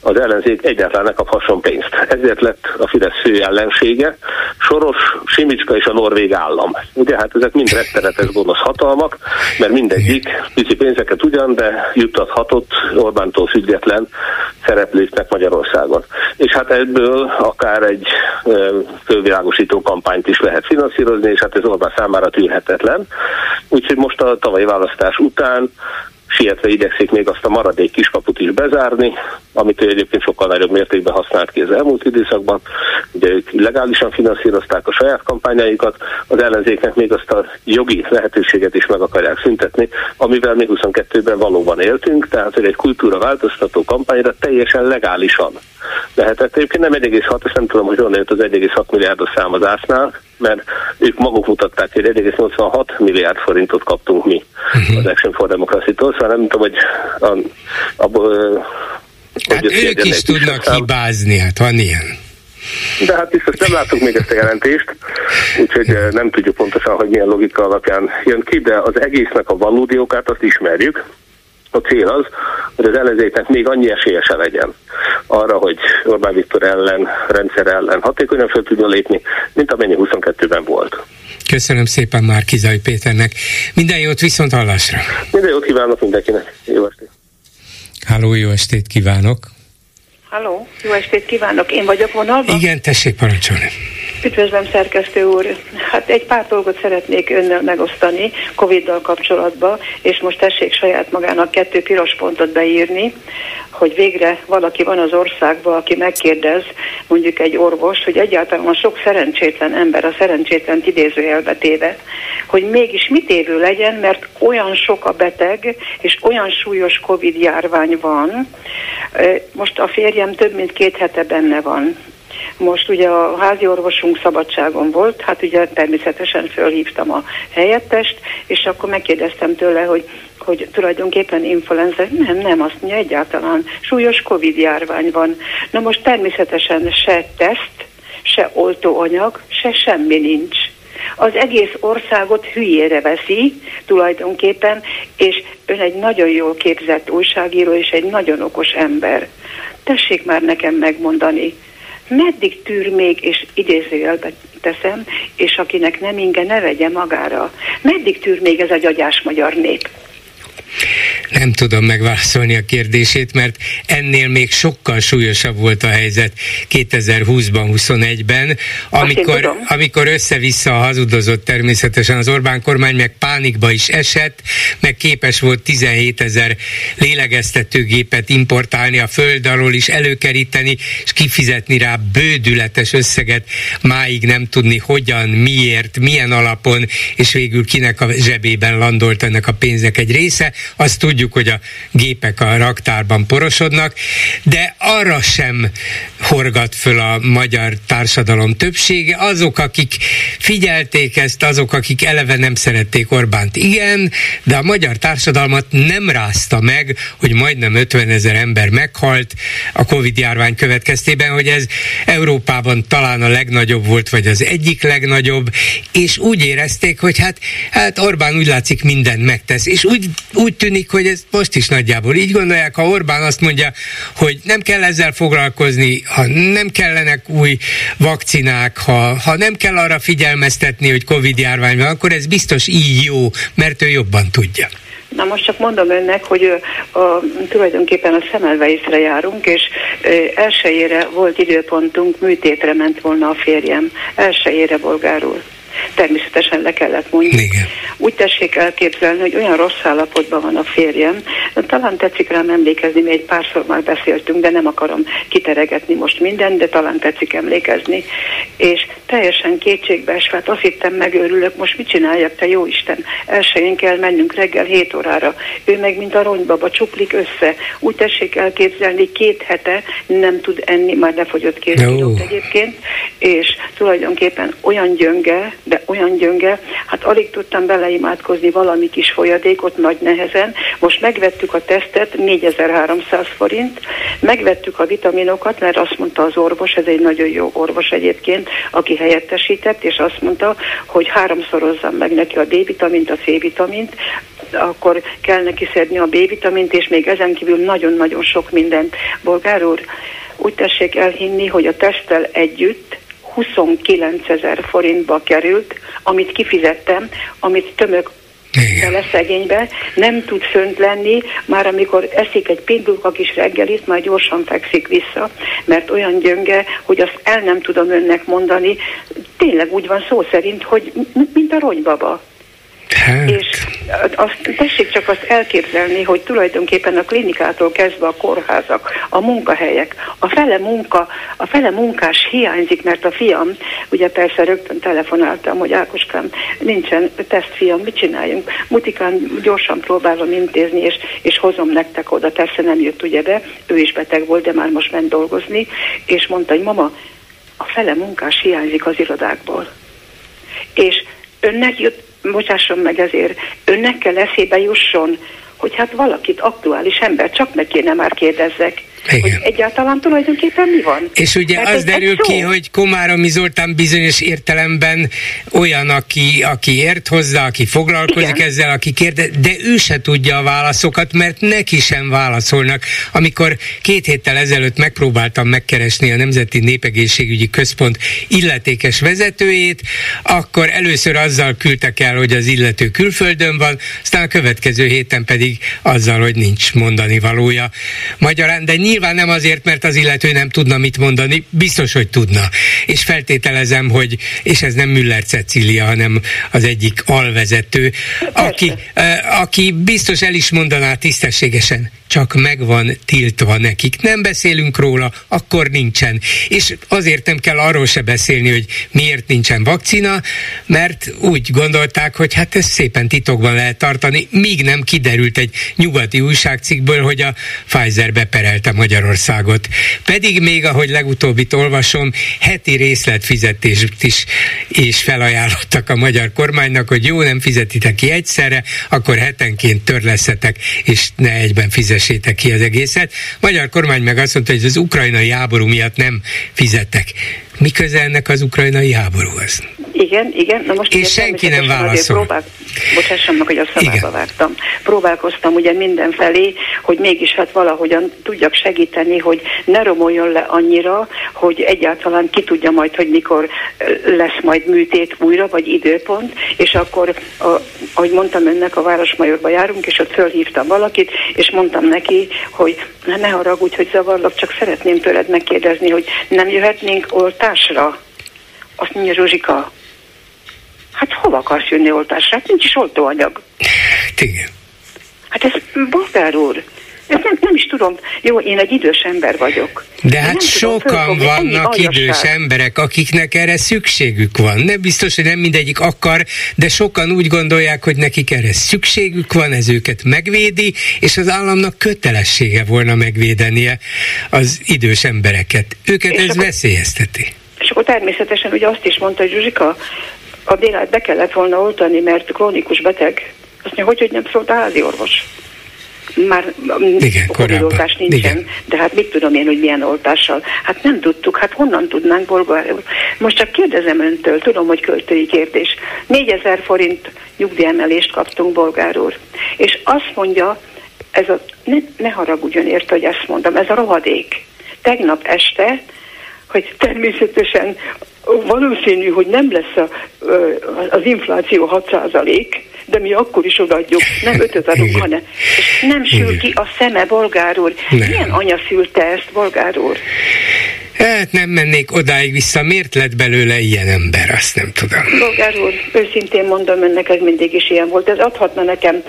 az ellenzék egyáltalán ne kaphasson pénzt. Ezért lett a Fidesz fő ellensége, Soros, Simicska és a Norvég állam. Ugye hát ezek mind rettenetes gonosz hatalmak, mert mindegyik pici pénzeket ugyan, de juttathatott Orbántól független szereplőknek Magyarországon. És hát ebből akár egy fölvilágosító kampányt is lehet finanszírozni, és hát ez Orbán számára tűrhetetlen. Úgyhogy most a tavalyi választás után sietve igyekszik még azt a maradék kiskaput is bezárni, amit ő egyébként sokkal nagyobb mértékben használt ki az elmúlt időszakban. Ugye ők legálisan finanszírozták a saját kampányaikat, az ellenzéknek még azt a jogi lehetőséget is meg akarják szüntetni, amivel mi 22-ben valóban éltünk, tehát hogy egy kultúra változtató kampányra teljesen legálisan lehetett. Egyébként nem 1,6, ezt nem tudom, hogy honnan jött az 1,6 milliárdos szám az ásznál, mert ők maguk mutatták, hogy 1,86 milliárd forintot kaptunk mi uh-huh. az Action for Democracy-tól, szóval nem tudom, hogy abból Hát ők is tudnak szám. hibázni, hát van ilyen. De hát biztos nem látunk még ezt a jelentést, úgyhogy nem tudjuk pontosan, hogy milyen logika alapján jön ki, de az egésznek a valódi okát azt ismerjük. A cél az, hogy az ellenzéknek még annyi esélyese legyen arra, hogy Orbán Viktor ellen, rendszer ellen hatékonyan fel tudjon lépni, mint amennyi 22-ben volt. Köszönöm szépen már Kizai Péternek. Minden jót viszont hallásra. Minden jót kívánok mindenkinek. Jó estét. Háló, jó estét kívánok. Halló, jó estét kívánok. Én vagyok vonalban? Igen, tessék parancsolni. Üdvözlöm, szerkesztő úr! Hát egy pár dolgot szeretnék önnel megosztani Covid-dal kapcsolatban, és most tessék saját magának kettő piros pontot beírni, hogy végre valaki van az országban, aki megkérdez, mondjuk egy orvos, hogy egyáltalán a sok szerencsétlen ember, a szerencsétlen idézőjelbe téve, hogy mégis mit évő legyen, mert olyan sok a beteg, és olyan súlyos Covid járvány van. Most a férjem több mint két hete benne van most ugye a házi orvosunk szabadságon volt, hát ugye természetesen fölhívtam a helyettest, és akkor megkérdeztem tőle, hogy hogy tulajdonképpen influenza, nem, nem, azt mondja egyáltalán súlyos Covid járvány van. Na most természetesen se teszt, se oltóanyag, se semmi nincs. Az egész országot hülyére veszi tulajdonképpen, és ön egy nagyon jól képzett újságíró és egy nagyon okos ember. Tessék már nekem megmondani, meddig tűr még, és idézőjelbe teszem, és akinek nem inge, ne vegye magára. Meddig tűr még ez a gyagyás magyar nép? Nem tudom megválaszolni a kérdését, mert ennél még sokkal súlyosabb volt a helyzet 2020-ban, 21-ben, amikor, amikor össze-vissza hazudozott természetesen az Orbán kormány, meg pánikba is esett, meg képes volt 17 ezer lélegeztetőgépet importálni a föld alól is, előkeríteni, és kifizetni rá bődületes összeget, máig nem tudni hogyan, miért, milyen alapon, és végül kinek a zsebében landolt ennek a pénznek egy része. Azt tudjuk, hogy a gépek a raktárban porosodnak, de arra sem horgat föl a magyar társadalom többsége. Azok, akik figyelték ezt, azok, akik eleve nem szerették Orbánt, igen, de a magyar társadalmat nem rázta meg, hogy majdnem 50 ezer ember meghalt a Covid járvány következtében, hogy ez Európában talán a legnagyobb volt, vagy az egyik legnagyobb, és úgy érezték, hogy hát, hát Orbán úgy látszik mindent megtesz, és úgy, úgy tűnik, hogy ez most is nagyjából így gondolják, ha Orbán azt mondja, hogy nem kell ezzel foglalkozni, ha nem kellenek új vakcinák, ha, ha nem kell arra figyelmeztetni, hogy Covid járvány van, akkor ez biztos így jó, mert ő jobban tudja. Na most csak mondom önnek, hogy a, tulajdonképpen a Szemelweisre járunk, és elsőjére volt időpontunk, műtétre ment volna a férjem. Elsőjére bolgárul természetesen le kellett mondani. Igen. Úgy tessék elképzelni, hogy olyan rossz állapotban van a férjem, talán tetszik rám emlékezni, mi egy párszor már beszéltünk, de nem akarom kiteregetni most mindent, de talán tetszik emlékezni. És teljesen kétségbe esve, hát azt hittem megőrülök, most mit csináljak, te jó Isten, elsőjén kell mennünk reggel 7 órára. Ő meg, mint a ronybaba, csuplik össze. Úgy tessék elképzelni, két hete nem tud enni, már lefogyott két kilót egyébként, és tulajdonképpen olyan gyönge, de olyan gyönge, hát alig tudtam beleimádkozni valami kis folyadékot nagy nehezen. Most megvettük a tesztet, 4300 forint, megvettük a vitaminokat, mert azt mondta az orvos, ez egy nagyon jó orvos egyébként, aki helyettesített, és azt mondta, hogy háromszorozzam meg neki a D-vitamint, a C-vitamint, akkor kell neki szedni a B-vitamint, és még ezen kívül nagyon-nagyon sok mindent. Bolgár úr, úgy tessék elhinni, hogy a tesztel együtt 29 ezer forintba került, amit kifizettem, amit tömök bele szegénybe, nem tud fönt lenni, már amikor eszik egy pindulka kis reggelit, már gyorsan fekszik vissza, mert olyan gyönge, hogy azt el nem tudom önnek mondani, tényleg úgy van szó szerint, hogy mint a rogybaba. Hát. És azt, tessék csak azt elképzelni, hogy tulajdonképpen a klinikától kezdve a kórházak, a munkahelyek, a fele munka, a fele munkás hiányzik, mert a fiam, ugye persze rögtön telefonáltam, hogy Ákoskám, nincsen tesztfiam, mit csináljunk? Mutikán gyorsan próbálom intézni, és, és hozom nektek oda, persze nem jött ugye be, ő is beteg volt, de már most ment dolgozni, és mondta, hogy mama, a fele munkás hiányzik az irodákból. És önnek jött, bocsásson meg ezért, önnek kell eszébe jusson, hogy hát valakit aktuális ember, csak meg kéne már kérdezzek, igen. hogy egyáltalán tulajdonképpen mi van. És ugye Mert az derül ki, hogy Komáromi Zoltán bizonyos értelemben olyan, aki, aki ért hozzá, aki foglalkozik Igen. ezzel, aki kérdez, de ő se tudja a válaszokat, mert neki sem válaszolnak. Amikor két héttel ezelőtt megpróbáltam megkeresni a Nemzeti Népegészségügyi Központ illetékes vezetőjét, akkor először azzal küldtek el, hogy az illető külföldön van, aztán a következő héten pedig azzal, hogy nincs mondani valója. Magyarán, de nyilván nem azért, mert az illető nem tudna mit mondani, biztos, hogy tudna. És feltételezem, hogy, és ez nem Müller Cecília, hanem az egyik alvezető, aki, aki biztos el is mondaná tisztességesen, csak meg van tiltva nekik. Nem beszélünk róla, akkor nincsen. És azért nem kell arról se beszélni, hogy miért nincsen vakcina, mert úgy gondolták, hogy hát ezt szépen titokban lehet tartani, míg nem kiderült egy nyugati újságcikkből, hogy a Pfizer beperelte Magyarországot. Pedig még, ahogy legutóbbit olvasom, heti részletfizetést is, is felajánlottak a magyar kormánynak, hogy jó, nem fizetitek ki egyszerre, akkor hetenként törleszetek, és ne egyben fizessétek ki az egészet. Magyar kormány meg azt mondta, hogy az ukrajnai háború miatt nem fizettek. Mi köze ennek az ukrajnai háborúhoz? Igen, igen. Na most és senki nem válaszol. Próbál... Bocsássam meg, hogy a szavába igen. vágtam. Próbálkoztam ugye mindenfelé, hogy mégis hát valahogyan tudjak segíteni, hogy ne romoljon le annyira, hogy egyáltalán ki tudja majd, hogy mikor lesz majd műtét újra, vagy időpont, és akkor, a, ahogy mondtam önnek, a Városmajorba járunk, és ott fölhívtam valakit, és mondtam neki, hogy ne haragudj, hogy zavarlak, csak szeretném tőled megkérdezni, hogy nem jöhetnénk oltásra? Azt mondja Zsuzsika, hát hova akarsz jönni oltásra? Hát nincs is oltóanyag. Igen. Hát ez bolgár úr. Ezt nem, nem is tudom. Jó, én egy idős ember vagyok. De hát sokan tudom, vannak idős emberek, akiknek erre szükségük van. Nem biztos, hogy nem mindegyik akar, de sokan úgy gondolják, hogy nekik erre szükségük van, ez őket megvédi, és az államnak kötelessége volna megvédenie az idős embereket. Őket és ez akkor, veszélyezteti. És akkor természetesen ugye azt is mondta, hogy Zsuzsika, a Bélát be kellett volna oltani, mert krónikus beteg. Azt mondja, hogy, hogy nem szólt a házi orvos már mm, Igen, oltás nincsen, Igen. de hát mit tudom én, hogy milyen oltással. Hát nem tudtuk, hát honnan tudnánk bolgár Most csak kérdezem öntől, tudom, hogy költői kérdés. 4000 forint nyugdíjemelést kaptunk bolgár úr. És azt mondja, ez a, ne, ne haragudjon érte, hogy ezt mondom, ez a rohadék. Tegnap este, hogy természetesen valószínű, hogy nem lesz a, az infláció 6% de mi akkor is odaadjuk, nem ötöt adunk, hanem. És nem sül ki a szeme, bolgár úr. Milyen anya szülte ezt, bolgár úr? Hát nem mennék odáig vissza, miért lett belőle ilyen ember, azt nem tudom. Bolgár úr, őszintén mondom önnek, ez mindig is ilyen volt. Ez adhatna nekem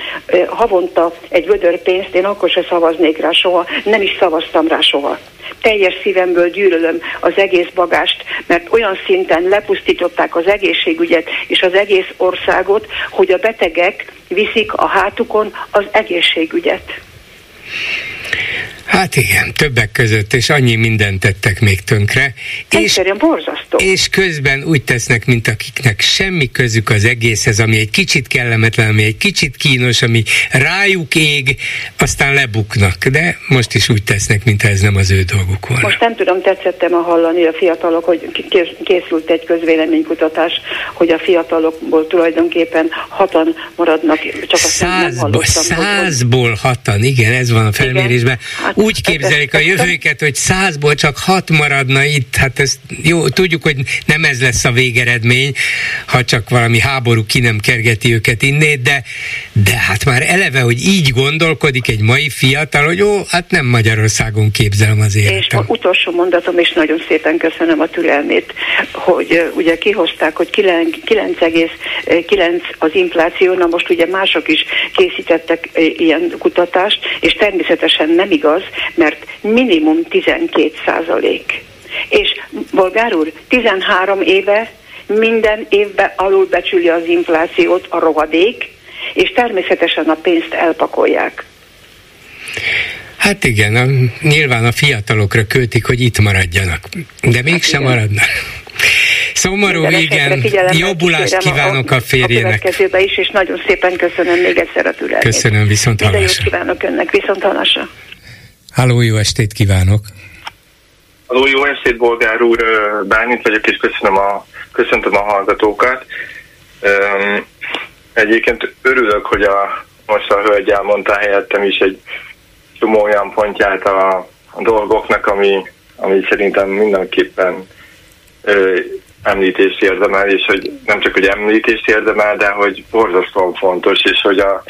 havonta egy vödör pénzt, én akkor se szavaznék rá soha, nem is szavaztam rá soha teljes szívemből gyűlölöm az egész bagást, mert olyan szinten lepusztították az egészségügyet és az egész országot, hogy a betegek viszik a hátukon az egészségügyet. Hát igen, többek között, és annyi mindent tettek még tönkre. És, borzasztó. És közben úgy tesznek, mint akiknek semmi közük az egészhez, ami egy kicsit kellemetlen, ami egy kicsit kínos, ami rájuk ég, aztán lebuknak. De most is úgy tesznek, mintha ez nem az ő dolguk volna. Most nem tudom, tetszettem a hallani a fiatalok, hogy készült egy közvéleménykutatás, hogy a fiatalokból tulajdonképpen hatan maradnak, csak azt százból, nem hallottam. Százból hatan, igen, ez van a felmérésben. Hát úgy képzelik a jövőket, hogy százból csak hat maradna itt, hát ezt jó, tudjuk, hogy nem ez lesz a végeredmény, ha csak valami háború ki nem kergeti őket innét, de, de hát már eleve, hogy így gondolkodik egy mai fiatal, hogy jó, hát nem Magyarországon képzelem az életet. És a utolsó mondatom, és nagyon szépen köszönöm a türelmét, hogy ugye kihozták, hogy 9,9 az infláció, na most ugye mások is készítettek ilyen kutatást, és természetesen nem igaz, mert minimum 12 százalék. És bolgár úr, 13 éve minden évben alulbecsüli az inflációt a rohadék, és természetesen a pénzt elpakolják. Hát igen, a, nyilván a fiatalokra költik, hogy itt maradjanak, de mégsem hát maradnak. Szomorú, igen. Jobbulást kívánok a, a férjének. A is, és nagyon szépen köszönöm még egyszer a türelmét. Köszönöm, viszont hallásra. Kívánok önnek, viszont hallásra. Háló, jó estét kívánok! Háló, jó estét, Bolgár úr! Bálint vagyok, és köszönöm a, köszöntöm a hallgatókat. Egyébként örülök, hogy a, most a hölgy elmondta helyettem is egy csomó olyan pontját a, a dolgoknak, ami, ami szerintem mindenképpen ö, említést érdemel, és hogy nem csak, hogy említést érdemel, de hogy borzasztóan fontos, és hogy a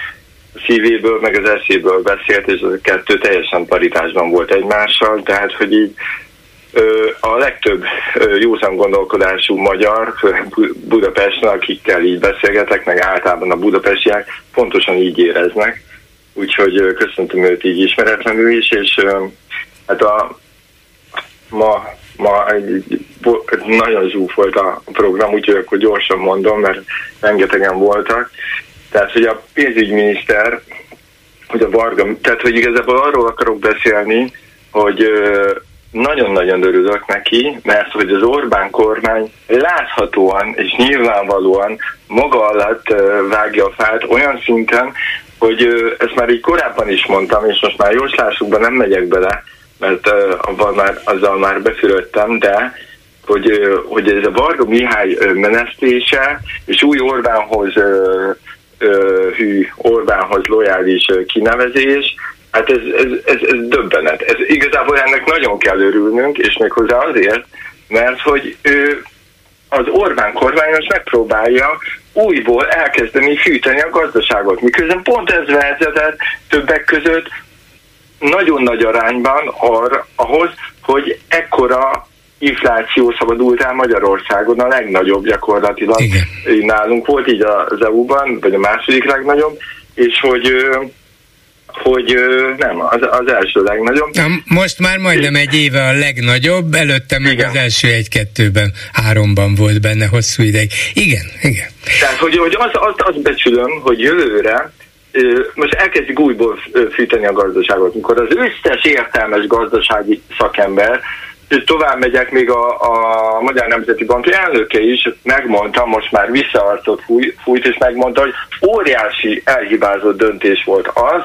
szívéből, meg az eszéből beszélt, és az a kettő teljesen paritásban volt egymással, tehát, hogy így a legtöbb józan gondolkodású magyar, Budapesten, akikkel így beszélgetek, meg általában a budapestiek pontosan így éreznek, úgyhogy köszöntöm őt így ismeretlenül is, és hát a, ma, ma egy, nagyon zsúfolt a program, úgyhogy akkor gyorsan mondom, mert rengetegen voltak. Tehát, hogy a pénzügyminiszter, hogy a Varga, tehát, hogy igazából arról akarok beszélni, hogy nagyon-nagyon örülök neki, mert hogy az Orbán kormány láthatóan és nyilvánvalóan maga alatt vágja a fát olyan szinten, hogy ezt már így korábban is mondtam, és most már jóslásukban nem megyek bele, mert abban már, azzal már befürödtem, de hogy, hogy ez a Varga Mihály menesztése és új Orbánhoz hű, Orbánhoz lojális kinevezés, hát ez, ez, ez, ez döbbenet. Ez igazából ennek nagyon kell örülnünk, és méghozzá azért, mert hogy ő, az Orbán kormányos megpróbálja újból elkezdeni fűteni a gazdaságot, miközben pont ez vezetett többek között nagyon nagy arányban arra, ahhoz, hogy ekkora infláció szabadult el Magyarországon, a legnagyobb gyakorlatilag Igen. nálunk volt így az EU-ban, vagy a második legnagyobb, és hogy hogy nem, az, az első legnagyobb. Na, most már majdnem egy éve a legnagyobb, előtte meg igen. az első egy-kettőben, háromban volt benne hosszú ideig. Igen, igen. Tehát, hogy, hogy azt, azt, azt becsülöm, hogy jövőre most elkezdik újból fűteni a gazdaságot, mikor az összes értelmes gazdasági szakember tovább megyek, még a, a Magyar Nemzeti Bank elnöke is megmondta, most már visszaarcot fúj, fújt, és megmondta, hogy óriási elhibázott döntés volt az,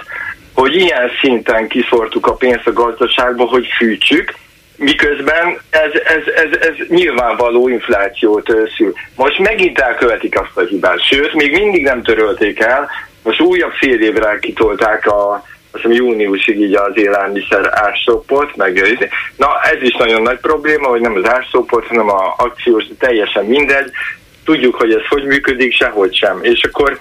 hogy ilyen szinten kiszortuk a pénzt a gazdaságba, hogy fűtsük, miközben ez, ez, ez, ez nyilvánvaló inflációt szül. Most megint elkövetik azt a hibát, sőt, még mindig nem törölték el, most újabb fél évre kitolták a, azt hiszem júniusig így az élelmiszer árszópot, meg Na ez is nagyon nagy probléma, hogy nem az árszópot, hanem a akciós, teljesen mindegy. Tudjuk, hogy ez hogy működik, sehogy sem. És akkor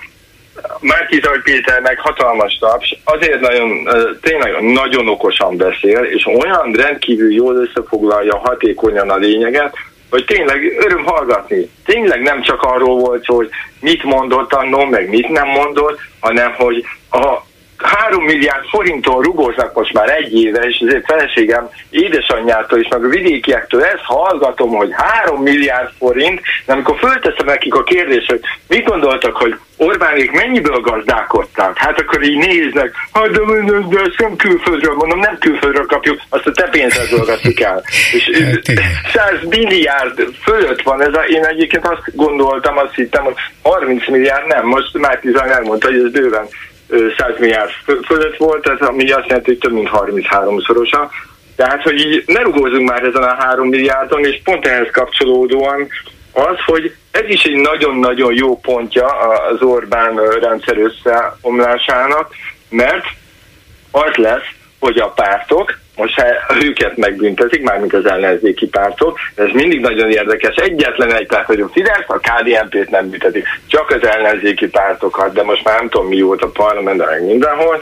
Márki Zaj Péternek hatalmas taps, azért nagyon, tényleg nagyon okosan beszél, és olyan rendkívül jól összefoglalja hatékonyan a lényeget, hogy tényleg öröm hallgatni. Tényleg nem csak arról volt, hogy mit mondott annó, meg mit nem mondott, hanem hogy a 3 milliárd forinton rugóznak most már egy éve, és azért feleségem édesanyjától és meg a vidékiektől ezt hallgatom, hogy 3 milliárd forint, de amikor fölteszem nekik a kérdést, hogy mit gondoltak, hogy Orbánék mennyiből gazdálkodtak? Hát akkor így néznek, hát de, de, de ezt nem külföldről mondom, nem külföldről kapjuk, azt a te pénzed dolgoztuk el. És 100 *laughs* hát milliárd fölött van ez a, én egyébként azt gondoltam, azt hittem, hogy 30 milliárd nem, most már Tizan elmondta, hogy ez bőven 100 milliárd fölött volt, ez ami azt jelenti, hogy több mint 33-szorosa. Tehát, hogy így ne rugózunk már ezen a 3 milliárdon, és pont ehhez kapcsolódóan az, hogy ez is egy nagyon-nagyon jó pontja az Orbán rendszer összeomlásának, mert az lesz, hogy a pártok most ha őket megbüntetik, mármint az ellenzéki pártok, ez mindig nagyon érdekes. Egyetlen egy párt, hogy a Fidesz, a KDNP-t nem büntetik, csak az ellenzéki pártokat, de most már nem tudom volt a parlamentben, meg mindenhol.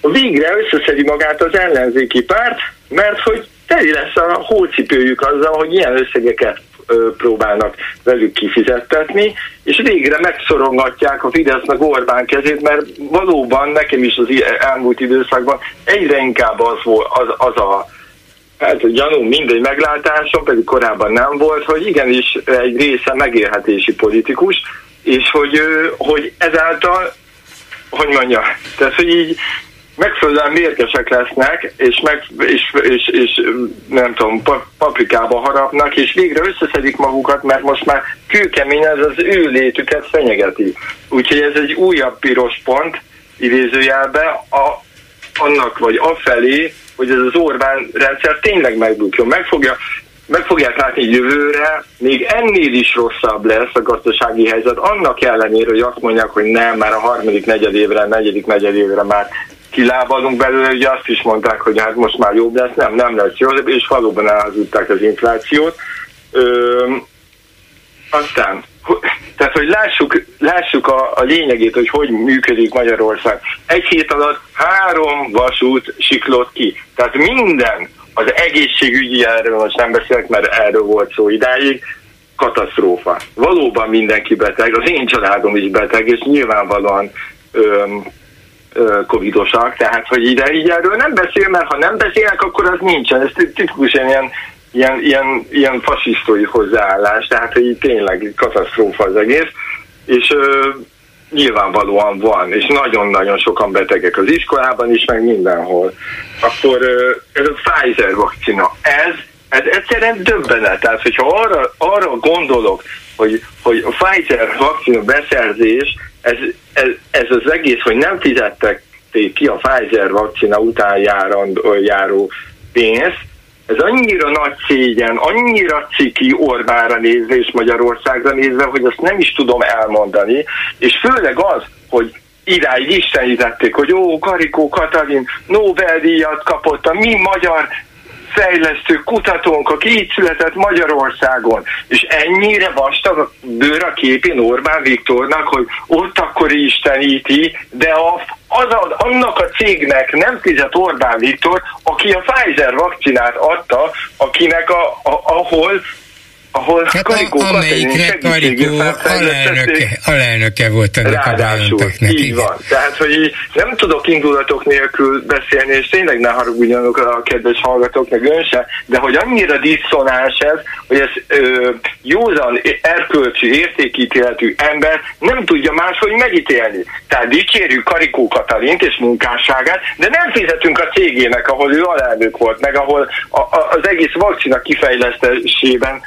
Végre összeszedi magát az ellenzéki párt, mert hogy teli lesz a hócipőjük azzal, hogy ilyen összegeket próbálnak velük kifizettetni, és végre megszorongatják a Fidesz meg Orbán kezét, mert valóban nekem is az elmúlt időszakban egyre inkább az, az, az a hát a gyanú mindegy meglátásom, pedig korábban nem volt, hogy igenis egy része megélhetési politikus, és hogy, hogy ezáltal, hogy mondja, tehát hogy így megfelelően mérgesek lesznek, és, meg, és, és, és nem tudom, paprikába harapnak, és végre összeszedik magukat, mert most már kőkemény ez az ő létüket fenyegeti. Úgyhogy ez egy újabb piros pont, idézőjelbe, a, annak vagy afelé, hogy ez az Orbán rendszer tényleg megbukjon. Meg, fogja, meg fogják látni jövőre, még ennél is rosszabb lesz a gazdasági helyzet, annak ellenére, hogy azt mondják, hogy nem, már a harmadik negyedévre, negyedik negyedévre már kilábalunk belőle, ugye azt is mondták, hogy hát most már jobb lesz, nem, nem lesz jobb, és valóban elhazudták az inflációt. Ö, aztán, tehát, hogy lássuk, lássuk a, a lényegét, hogy hogy működik Magyarország. Egy hét alatt három vasút siklott ki. Tehát minden, az egészségügyi, erről most nem beszélek, mert erről volt szó idáig, katasztrófa. Valóban mindenki beteg, az én családom is beteg, és nyilvánvalóan öm, covidosak, tehát hogy ide így erről nem beszél, mert ha nem beszélnek, akkor az nincsen. Ez tipikusan ilyen, ilyen, ilyen, ilyen fasisztói hozzáállás, tehát hogy tényleg katasztrófa az egész, és ö, nyilvánvalóan van, és nagyon-nagyon sokan betegek az iskolában is, meg mindenhol. Akkor ö, ez a Pfizer vakcina, ez, ez egyszerűen döbbenet. Tehát, hogyha arra, arra gondolok, hogy, hogy a Pfizer vakcina beszerzés ez, ez, ez az egész, hogy nem fizettek ki a Pfizer vakcina után járand, járó pénzt, ez annyira nagy szégyen, annyira ciki Orbánra nézve és Magyarországra nézve, hogy azt nem is tudom elmondani, és főleg az, hogy idáig istenítették, hogy ó, Karikó Katalin Nobel-díjat kapott, a mi magyar fejlesztő kutatónk, aki így született Magyarországon, és ennyire vastag a bőr a képén Orbán Viktornak, hogy ott akkor isteníti, de a, az a, annak a cégnek nem fizet Orbán Viktor, aki a Pfizer vakcinát adta, akinek a, a, ahol ahol hát Karikó a, amelyikre Karikó alelnöke, alelnöke volt ennek a BioNTechnek. Így van. Tehát, hogy így nem tudok indulatok nélkül beszélni, és tényleg ne haragudjanak a kedves hallgatók, meg ön se, de hogy annyira diszonáns ez, hogy ez ö, józan, erkölcsi, értékítéletű ember nem tudja máshogy megítélni. Tehát dicsérjük Karikó Katalint és munkásságát, de nem fizetünk a cégének, ahol ő alelnök volt, meg ahol a, a, az egész vakcina kifejlesztésében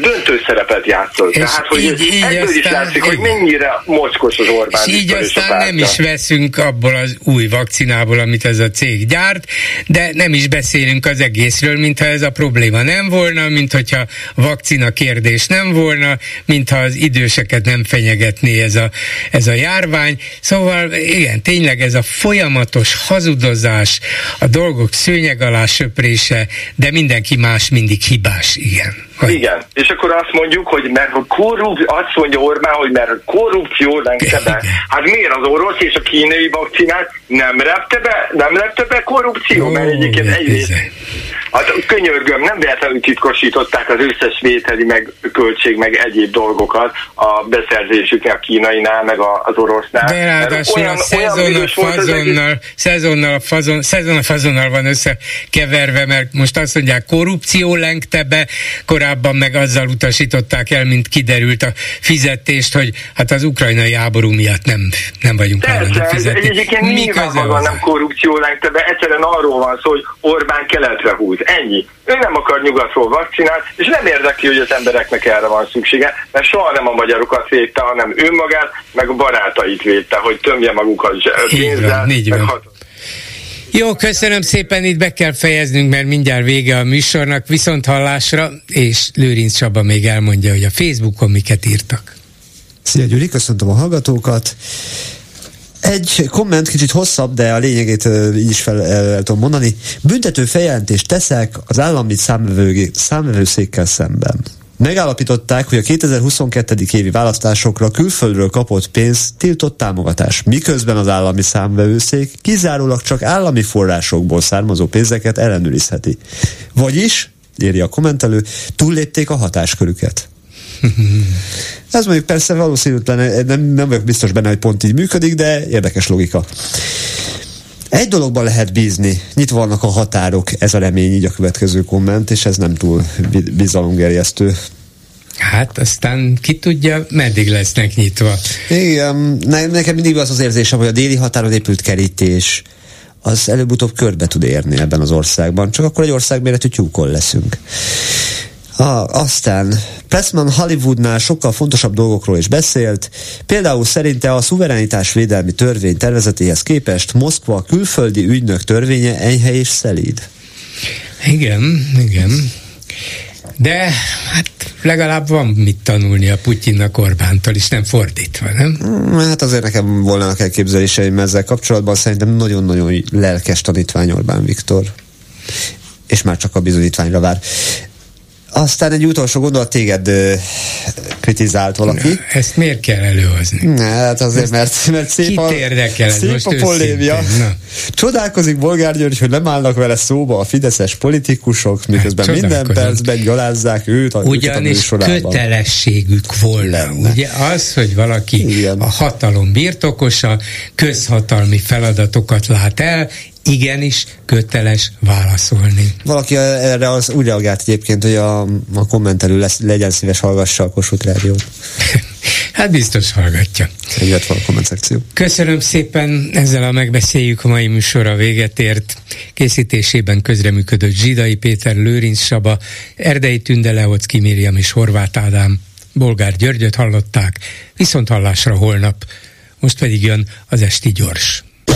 döntő szerepet játszott. És Tehát, hogy így, így ebből aztán, is látszik, hogy mennyire mocskos az Orbán És így aztán nem is veszünk abból az új vakcinából, amit ez a cég gyárt, de nem is beszélünk az egészről, mintha ez a probléma nem volna, mint hogyha vakcina kérdés nem volna, mintha az időseket nem fenyegetné ez a, ez a járvány. Szóval igen, tényleg ez a folyamatos hazudozás, a dolgok szőnyeg alá söprése, de mindenki más mindig hibás, igen. Igen, és akkor azt mondjuk, hogy mert korrupt, azt mondja Orbán, hogy mert korrupció lengte be. Hát miért az orosz és a kínai vakcinát nem repte be, nem repte be korrupció? Mert egyébként egyrészt Hát könyörgöm, nem véletlenül titkosították az összes vételi, meg költség, meg egyéb dolgokat a beszerzésüknek a kínainál, meg az orosznál. De ráadásul olyan, a szezon a fazonnal, szezonnal, a fazon, szezon a fazonnal van összekeverve, mert most azt mondják, korrupció lengte be, korábban meg azzal utasították el, mint kiderült a fizetést, hogy hát az ukrajnai háború miatt nem, nem vagyunk hajlandók fizetni. Egyébként nyilvánvalóan nem korrupció lengte be, egyszerűen arról van szó, hogy Orbán keletre húz Ennyi. Ő nem akar nyugatról vakcinát, és nem érdekli, hogy az embereknek erre van szüksége, mert soha nem a magyarokat védte, hanem ő magát, meg a barátait védte, hogy tömje magukat pénzzel, meg Jó, köszönöm szépen, itt be kell fejeznünk, mert mindjárt vége a műsornak, viszont hallásra, és Lőrinc Csaba még elmondja, hogy a Facebookon miket írtak. Szia Gyuri, köszöntöm a hallgatókat. Egy komment kicsit hosszabb, de a lényegét így is fel el, el tudom mondani. Büntető feljelentést teszek az állami számvevőszékkel szemben. Megállapították, hogy a 2022. évi választásokra külföldről kapott pénz tiltott támogatás, miközben az állami számvevőszék kizárólag csak állami forrásokból származó pénzeket ellenőrizheti. Vagyis, írja a kommentelő, túllépték a hatáskörüket. Ez mondjuk persze valószínűtlen, nem, nem vagyok biztos benne, hogy pont így működik, de érdekes logika. Egy dologban lehet bízni, nyitva vannak a határok, ez a remény, így a következő komment, és ez nem túl bizalomgerjesztő. Hát aztán ki tudja, meddig lesznek nyitva. Igen, ne, nekem mindig az az érzésem, hogy a déli határon épült kerítés, az előbb-utóbb körbe tud érni ebben az országban, csak akkor egy országméretű tyúkol leszünk. Ah, aztán Pressman Hollywoodnál sokkal fontosabb dolgokról is beszélt, például szerinte a szuverenitás védelmi törvény tervezetéhez képest Moszkva külföldi ügynök törvénye enyhe és szelíd. Igen, igen. De hát legalább van mit tanulni a Putyinnak Orbántól is, nem fordítva, nem? Hmm, hát azért nekem volnának elképzeléseim ezzel kapcsolatban, szerintem nagyon-nagyon lelkes tanítvány Orbán Viktor és már csak a bizonyítványra vár. Aztán egy utolsó gondolat, téged ö, kritizált valaki. Ezt miért kell előhozni? Na, hát azért, mert, mert szép a, szép most a polémia. Csodálkozik Bolgár György, hogy nem állnak vele szóba a fideszes politikusok, miközben hát, minden percben gyalázzák őt a Ugyanis a kötelességük volna. Lenne. Ugye az, hogy valaki Igen. a hatalom birtokosa, közhatalmi feladatokat lát el, igenis köteles válaszolni. Valaki erre az úgy reagált egyébként, hogy a, a kommentelő lesz, legyen szíves hallgassa a Kossuth Rádiót. *laughs* hát biztos hallgatja. Egyet van a komment szekció. Köszönöm szépen, ezzel a megbeszéljük a mai műsora véget ért. Készítésében közreműködött Zsidai Péter, Lőrinc Saba, Erdei Tünde, Leocki Miriam és Horváth Ádám. Bolgár Györgyöt hallották, viszont hallásra holnap. Most pedig jön az Esti Gyors.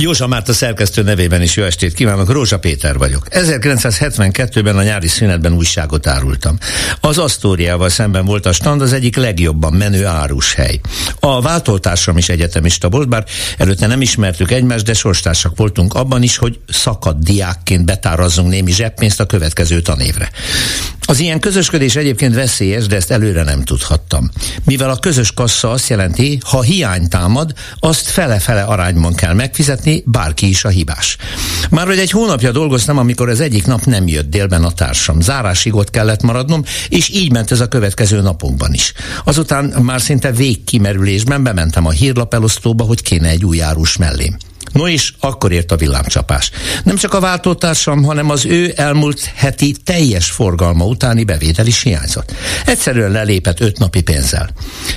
Józsa Márta szerkesztő nevében is jó estét kívánok, Rózsa Péter vagyok. 1972-ben a nyári szünetben újságot árultam. Az Asztóriával szemben volt a stand az egyik legjobban menő árushely. A váltótársam is egyetemista volt, bár előtte nem ismertük egymást, de sorstársak voltunk abban is, hogy szakadt diákként betárazzunk némi zseppénzt a következő tanévre. Az ilyen közösködés egyébként veszélyes, de ezt előre nem tudhattam. Mivel a közös kassa azt jelenti, ha hiány támad, azt fele-fele arányban kell megfizetni, bárki is a hibás. Már hogy egy hónapja dolgoztam, amikor az egyik nap nem jött délben a társam. Zárásig ott kellett maradnom, és így ment ez a következő napokban is. Azután már szinte végkimerülésben bementem a hírlap elosztóba, hogy kéne egy új árus mellém. No és akkor ért a villámcsapás. Nem csak a váltótársam, hanem az ő elmúlt heti teljes forgalma utáni bevétel is hiányzott. Egyszerűen lelépett öt napi pénzzel.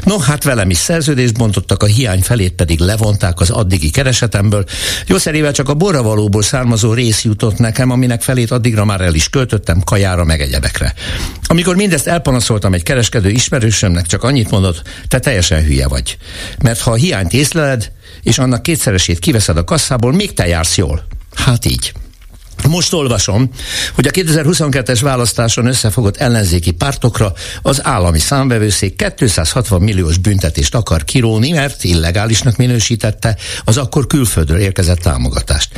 No, hát velem is szerződést bontottak, a hiány felét pedig levonták az addigi keresetemből. Jószerével csak a borravalóból származó rész jutott nekem, aminek felét addigra már el is költöttem kajára meg egyebekre. Amikor mindezt elpanaszoltam egy kereskedő ismerősömnek, csak annyit mondott, te teljesen hülye vagy. Mert ha a hiányt észleled, és annak kétszeresét kiveszed a kasszából, még te jársz jól. Hát így. Most olvasom, hogy a 2022-es választáson összefogott ellenzéki pártokra az állami számbevőszék 260 milliós büntetést akar kiróni, mert illegálisnak minősítette az akkor külföldről érkezett támogatást.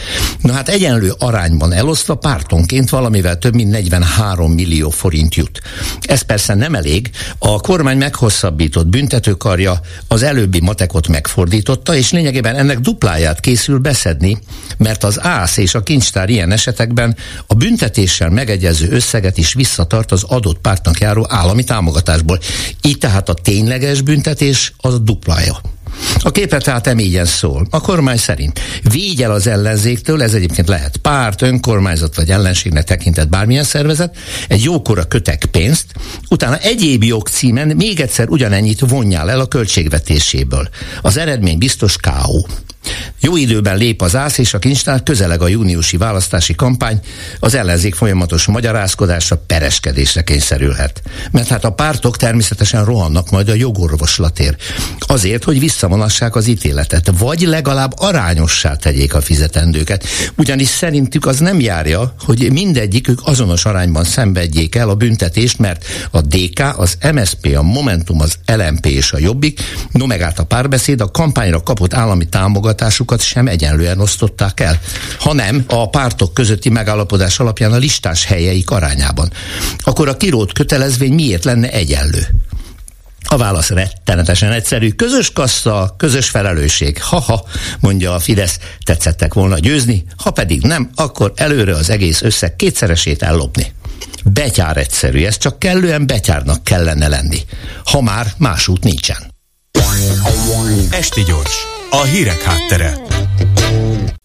Na hát egyenlő arányban elosztva pártonként valamivel több mint 43 millió forint jut. Ez persze nem elég, a kormány meghosszabbított büntetőkarja az előbbi matekot megfordította, és lényegében ennek dupláját készül beszedni, mert az ász és a kincstár ilyen eset esetekben a büntetéssel megegyező összeget is visszatart az adott pártnak járó állami támogatásból. Így tehát a tényleges büntetés az a duplája. A képet tehát emígyen szól. A kormány szerint el az ellenzéktől, ez egyébként lehet párt, önkormányzat vagy ellenségnek tekintett bármilyen szervezet, egy jókora kötek pénzt, utána egyéb jogcímen még egyszer ugyanennyit vonjál el a költségvetéséből. Az eredmény biztos K.O. Jó időben lép az ász és a kincstár, közeleg a júniusi választási kampány, az ellenzék folyamatos magyarázkodásra, pereskedésre kényszerülhet. Mert hát a pártok természetesen rohannak majd a jogorvoslatért. Azért, hogy visszavonassák az ítéletet, vagy legalább arányossá tegyék a fizetendőket. Ugyanis szerintük az nem járja, hogy mindegyikük azonos arányban szenvedjék el a büntetést, mert a DK, az MSP, a Momentum, az LMP és a Jobbik, no meg át a párbeszéd a kampányra kapott állami támogatásukat sem egyenlően osztották el, hanem a pártok közötti megállapodás alapján a listás helyeik arányában. Akkor a kirót kötelezvény miért lenne egyenlő? A válasz rettenetesen egyszerű. Közös kassa, közös felelősség. Ha-ha, mondja a Fidesz, tetszettek volna győzni, ha pedig nem, akkor előre az egész összeg kétszeresét ellopni. Betyár egyszerű, ez csak kellően betyárnak kellene lenni. Ha már más út nincsen. Esti gyors, a hírek háttere.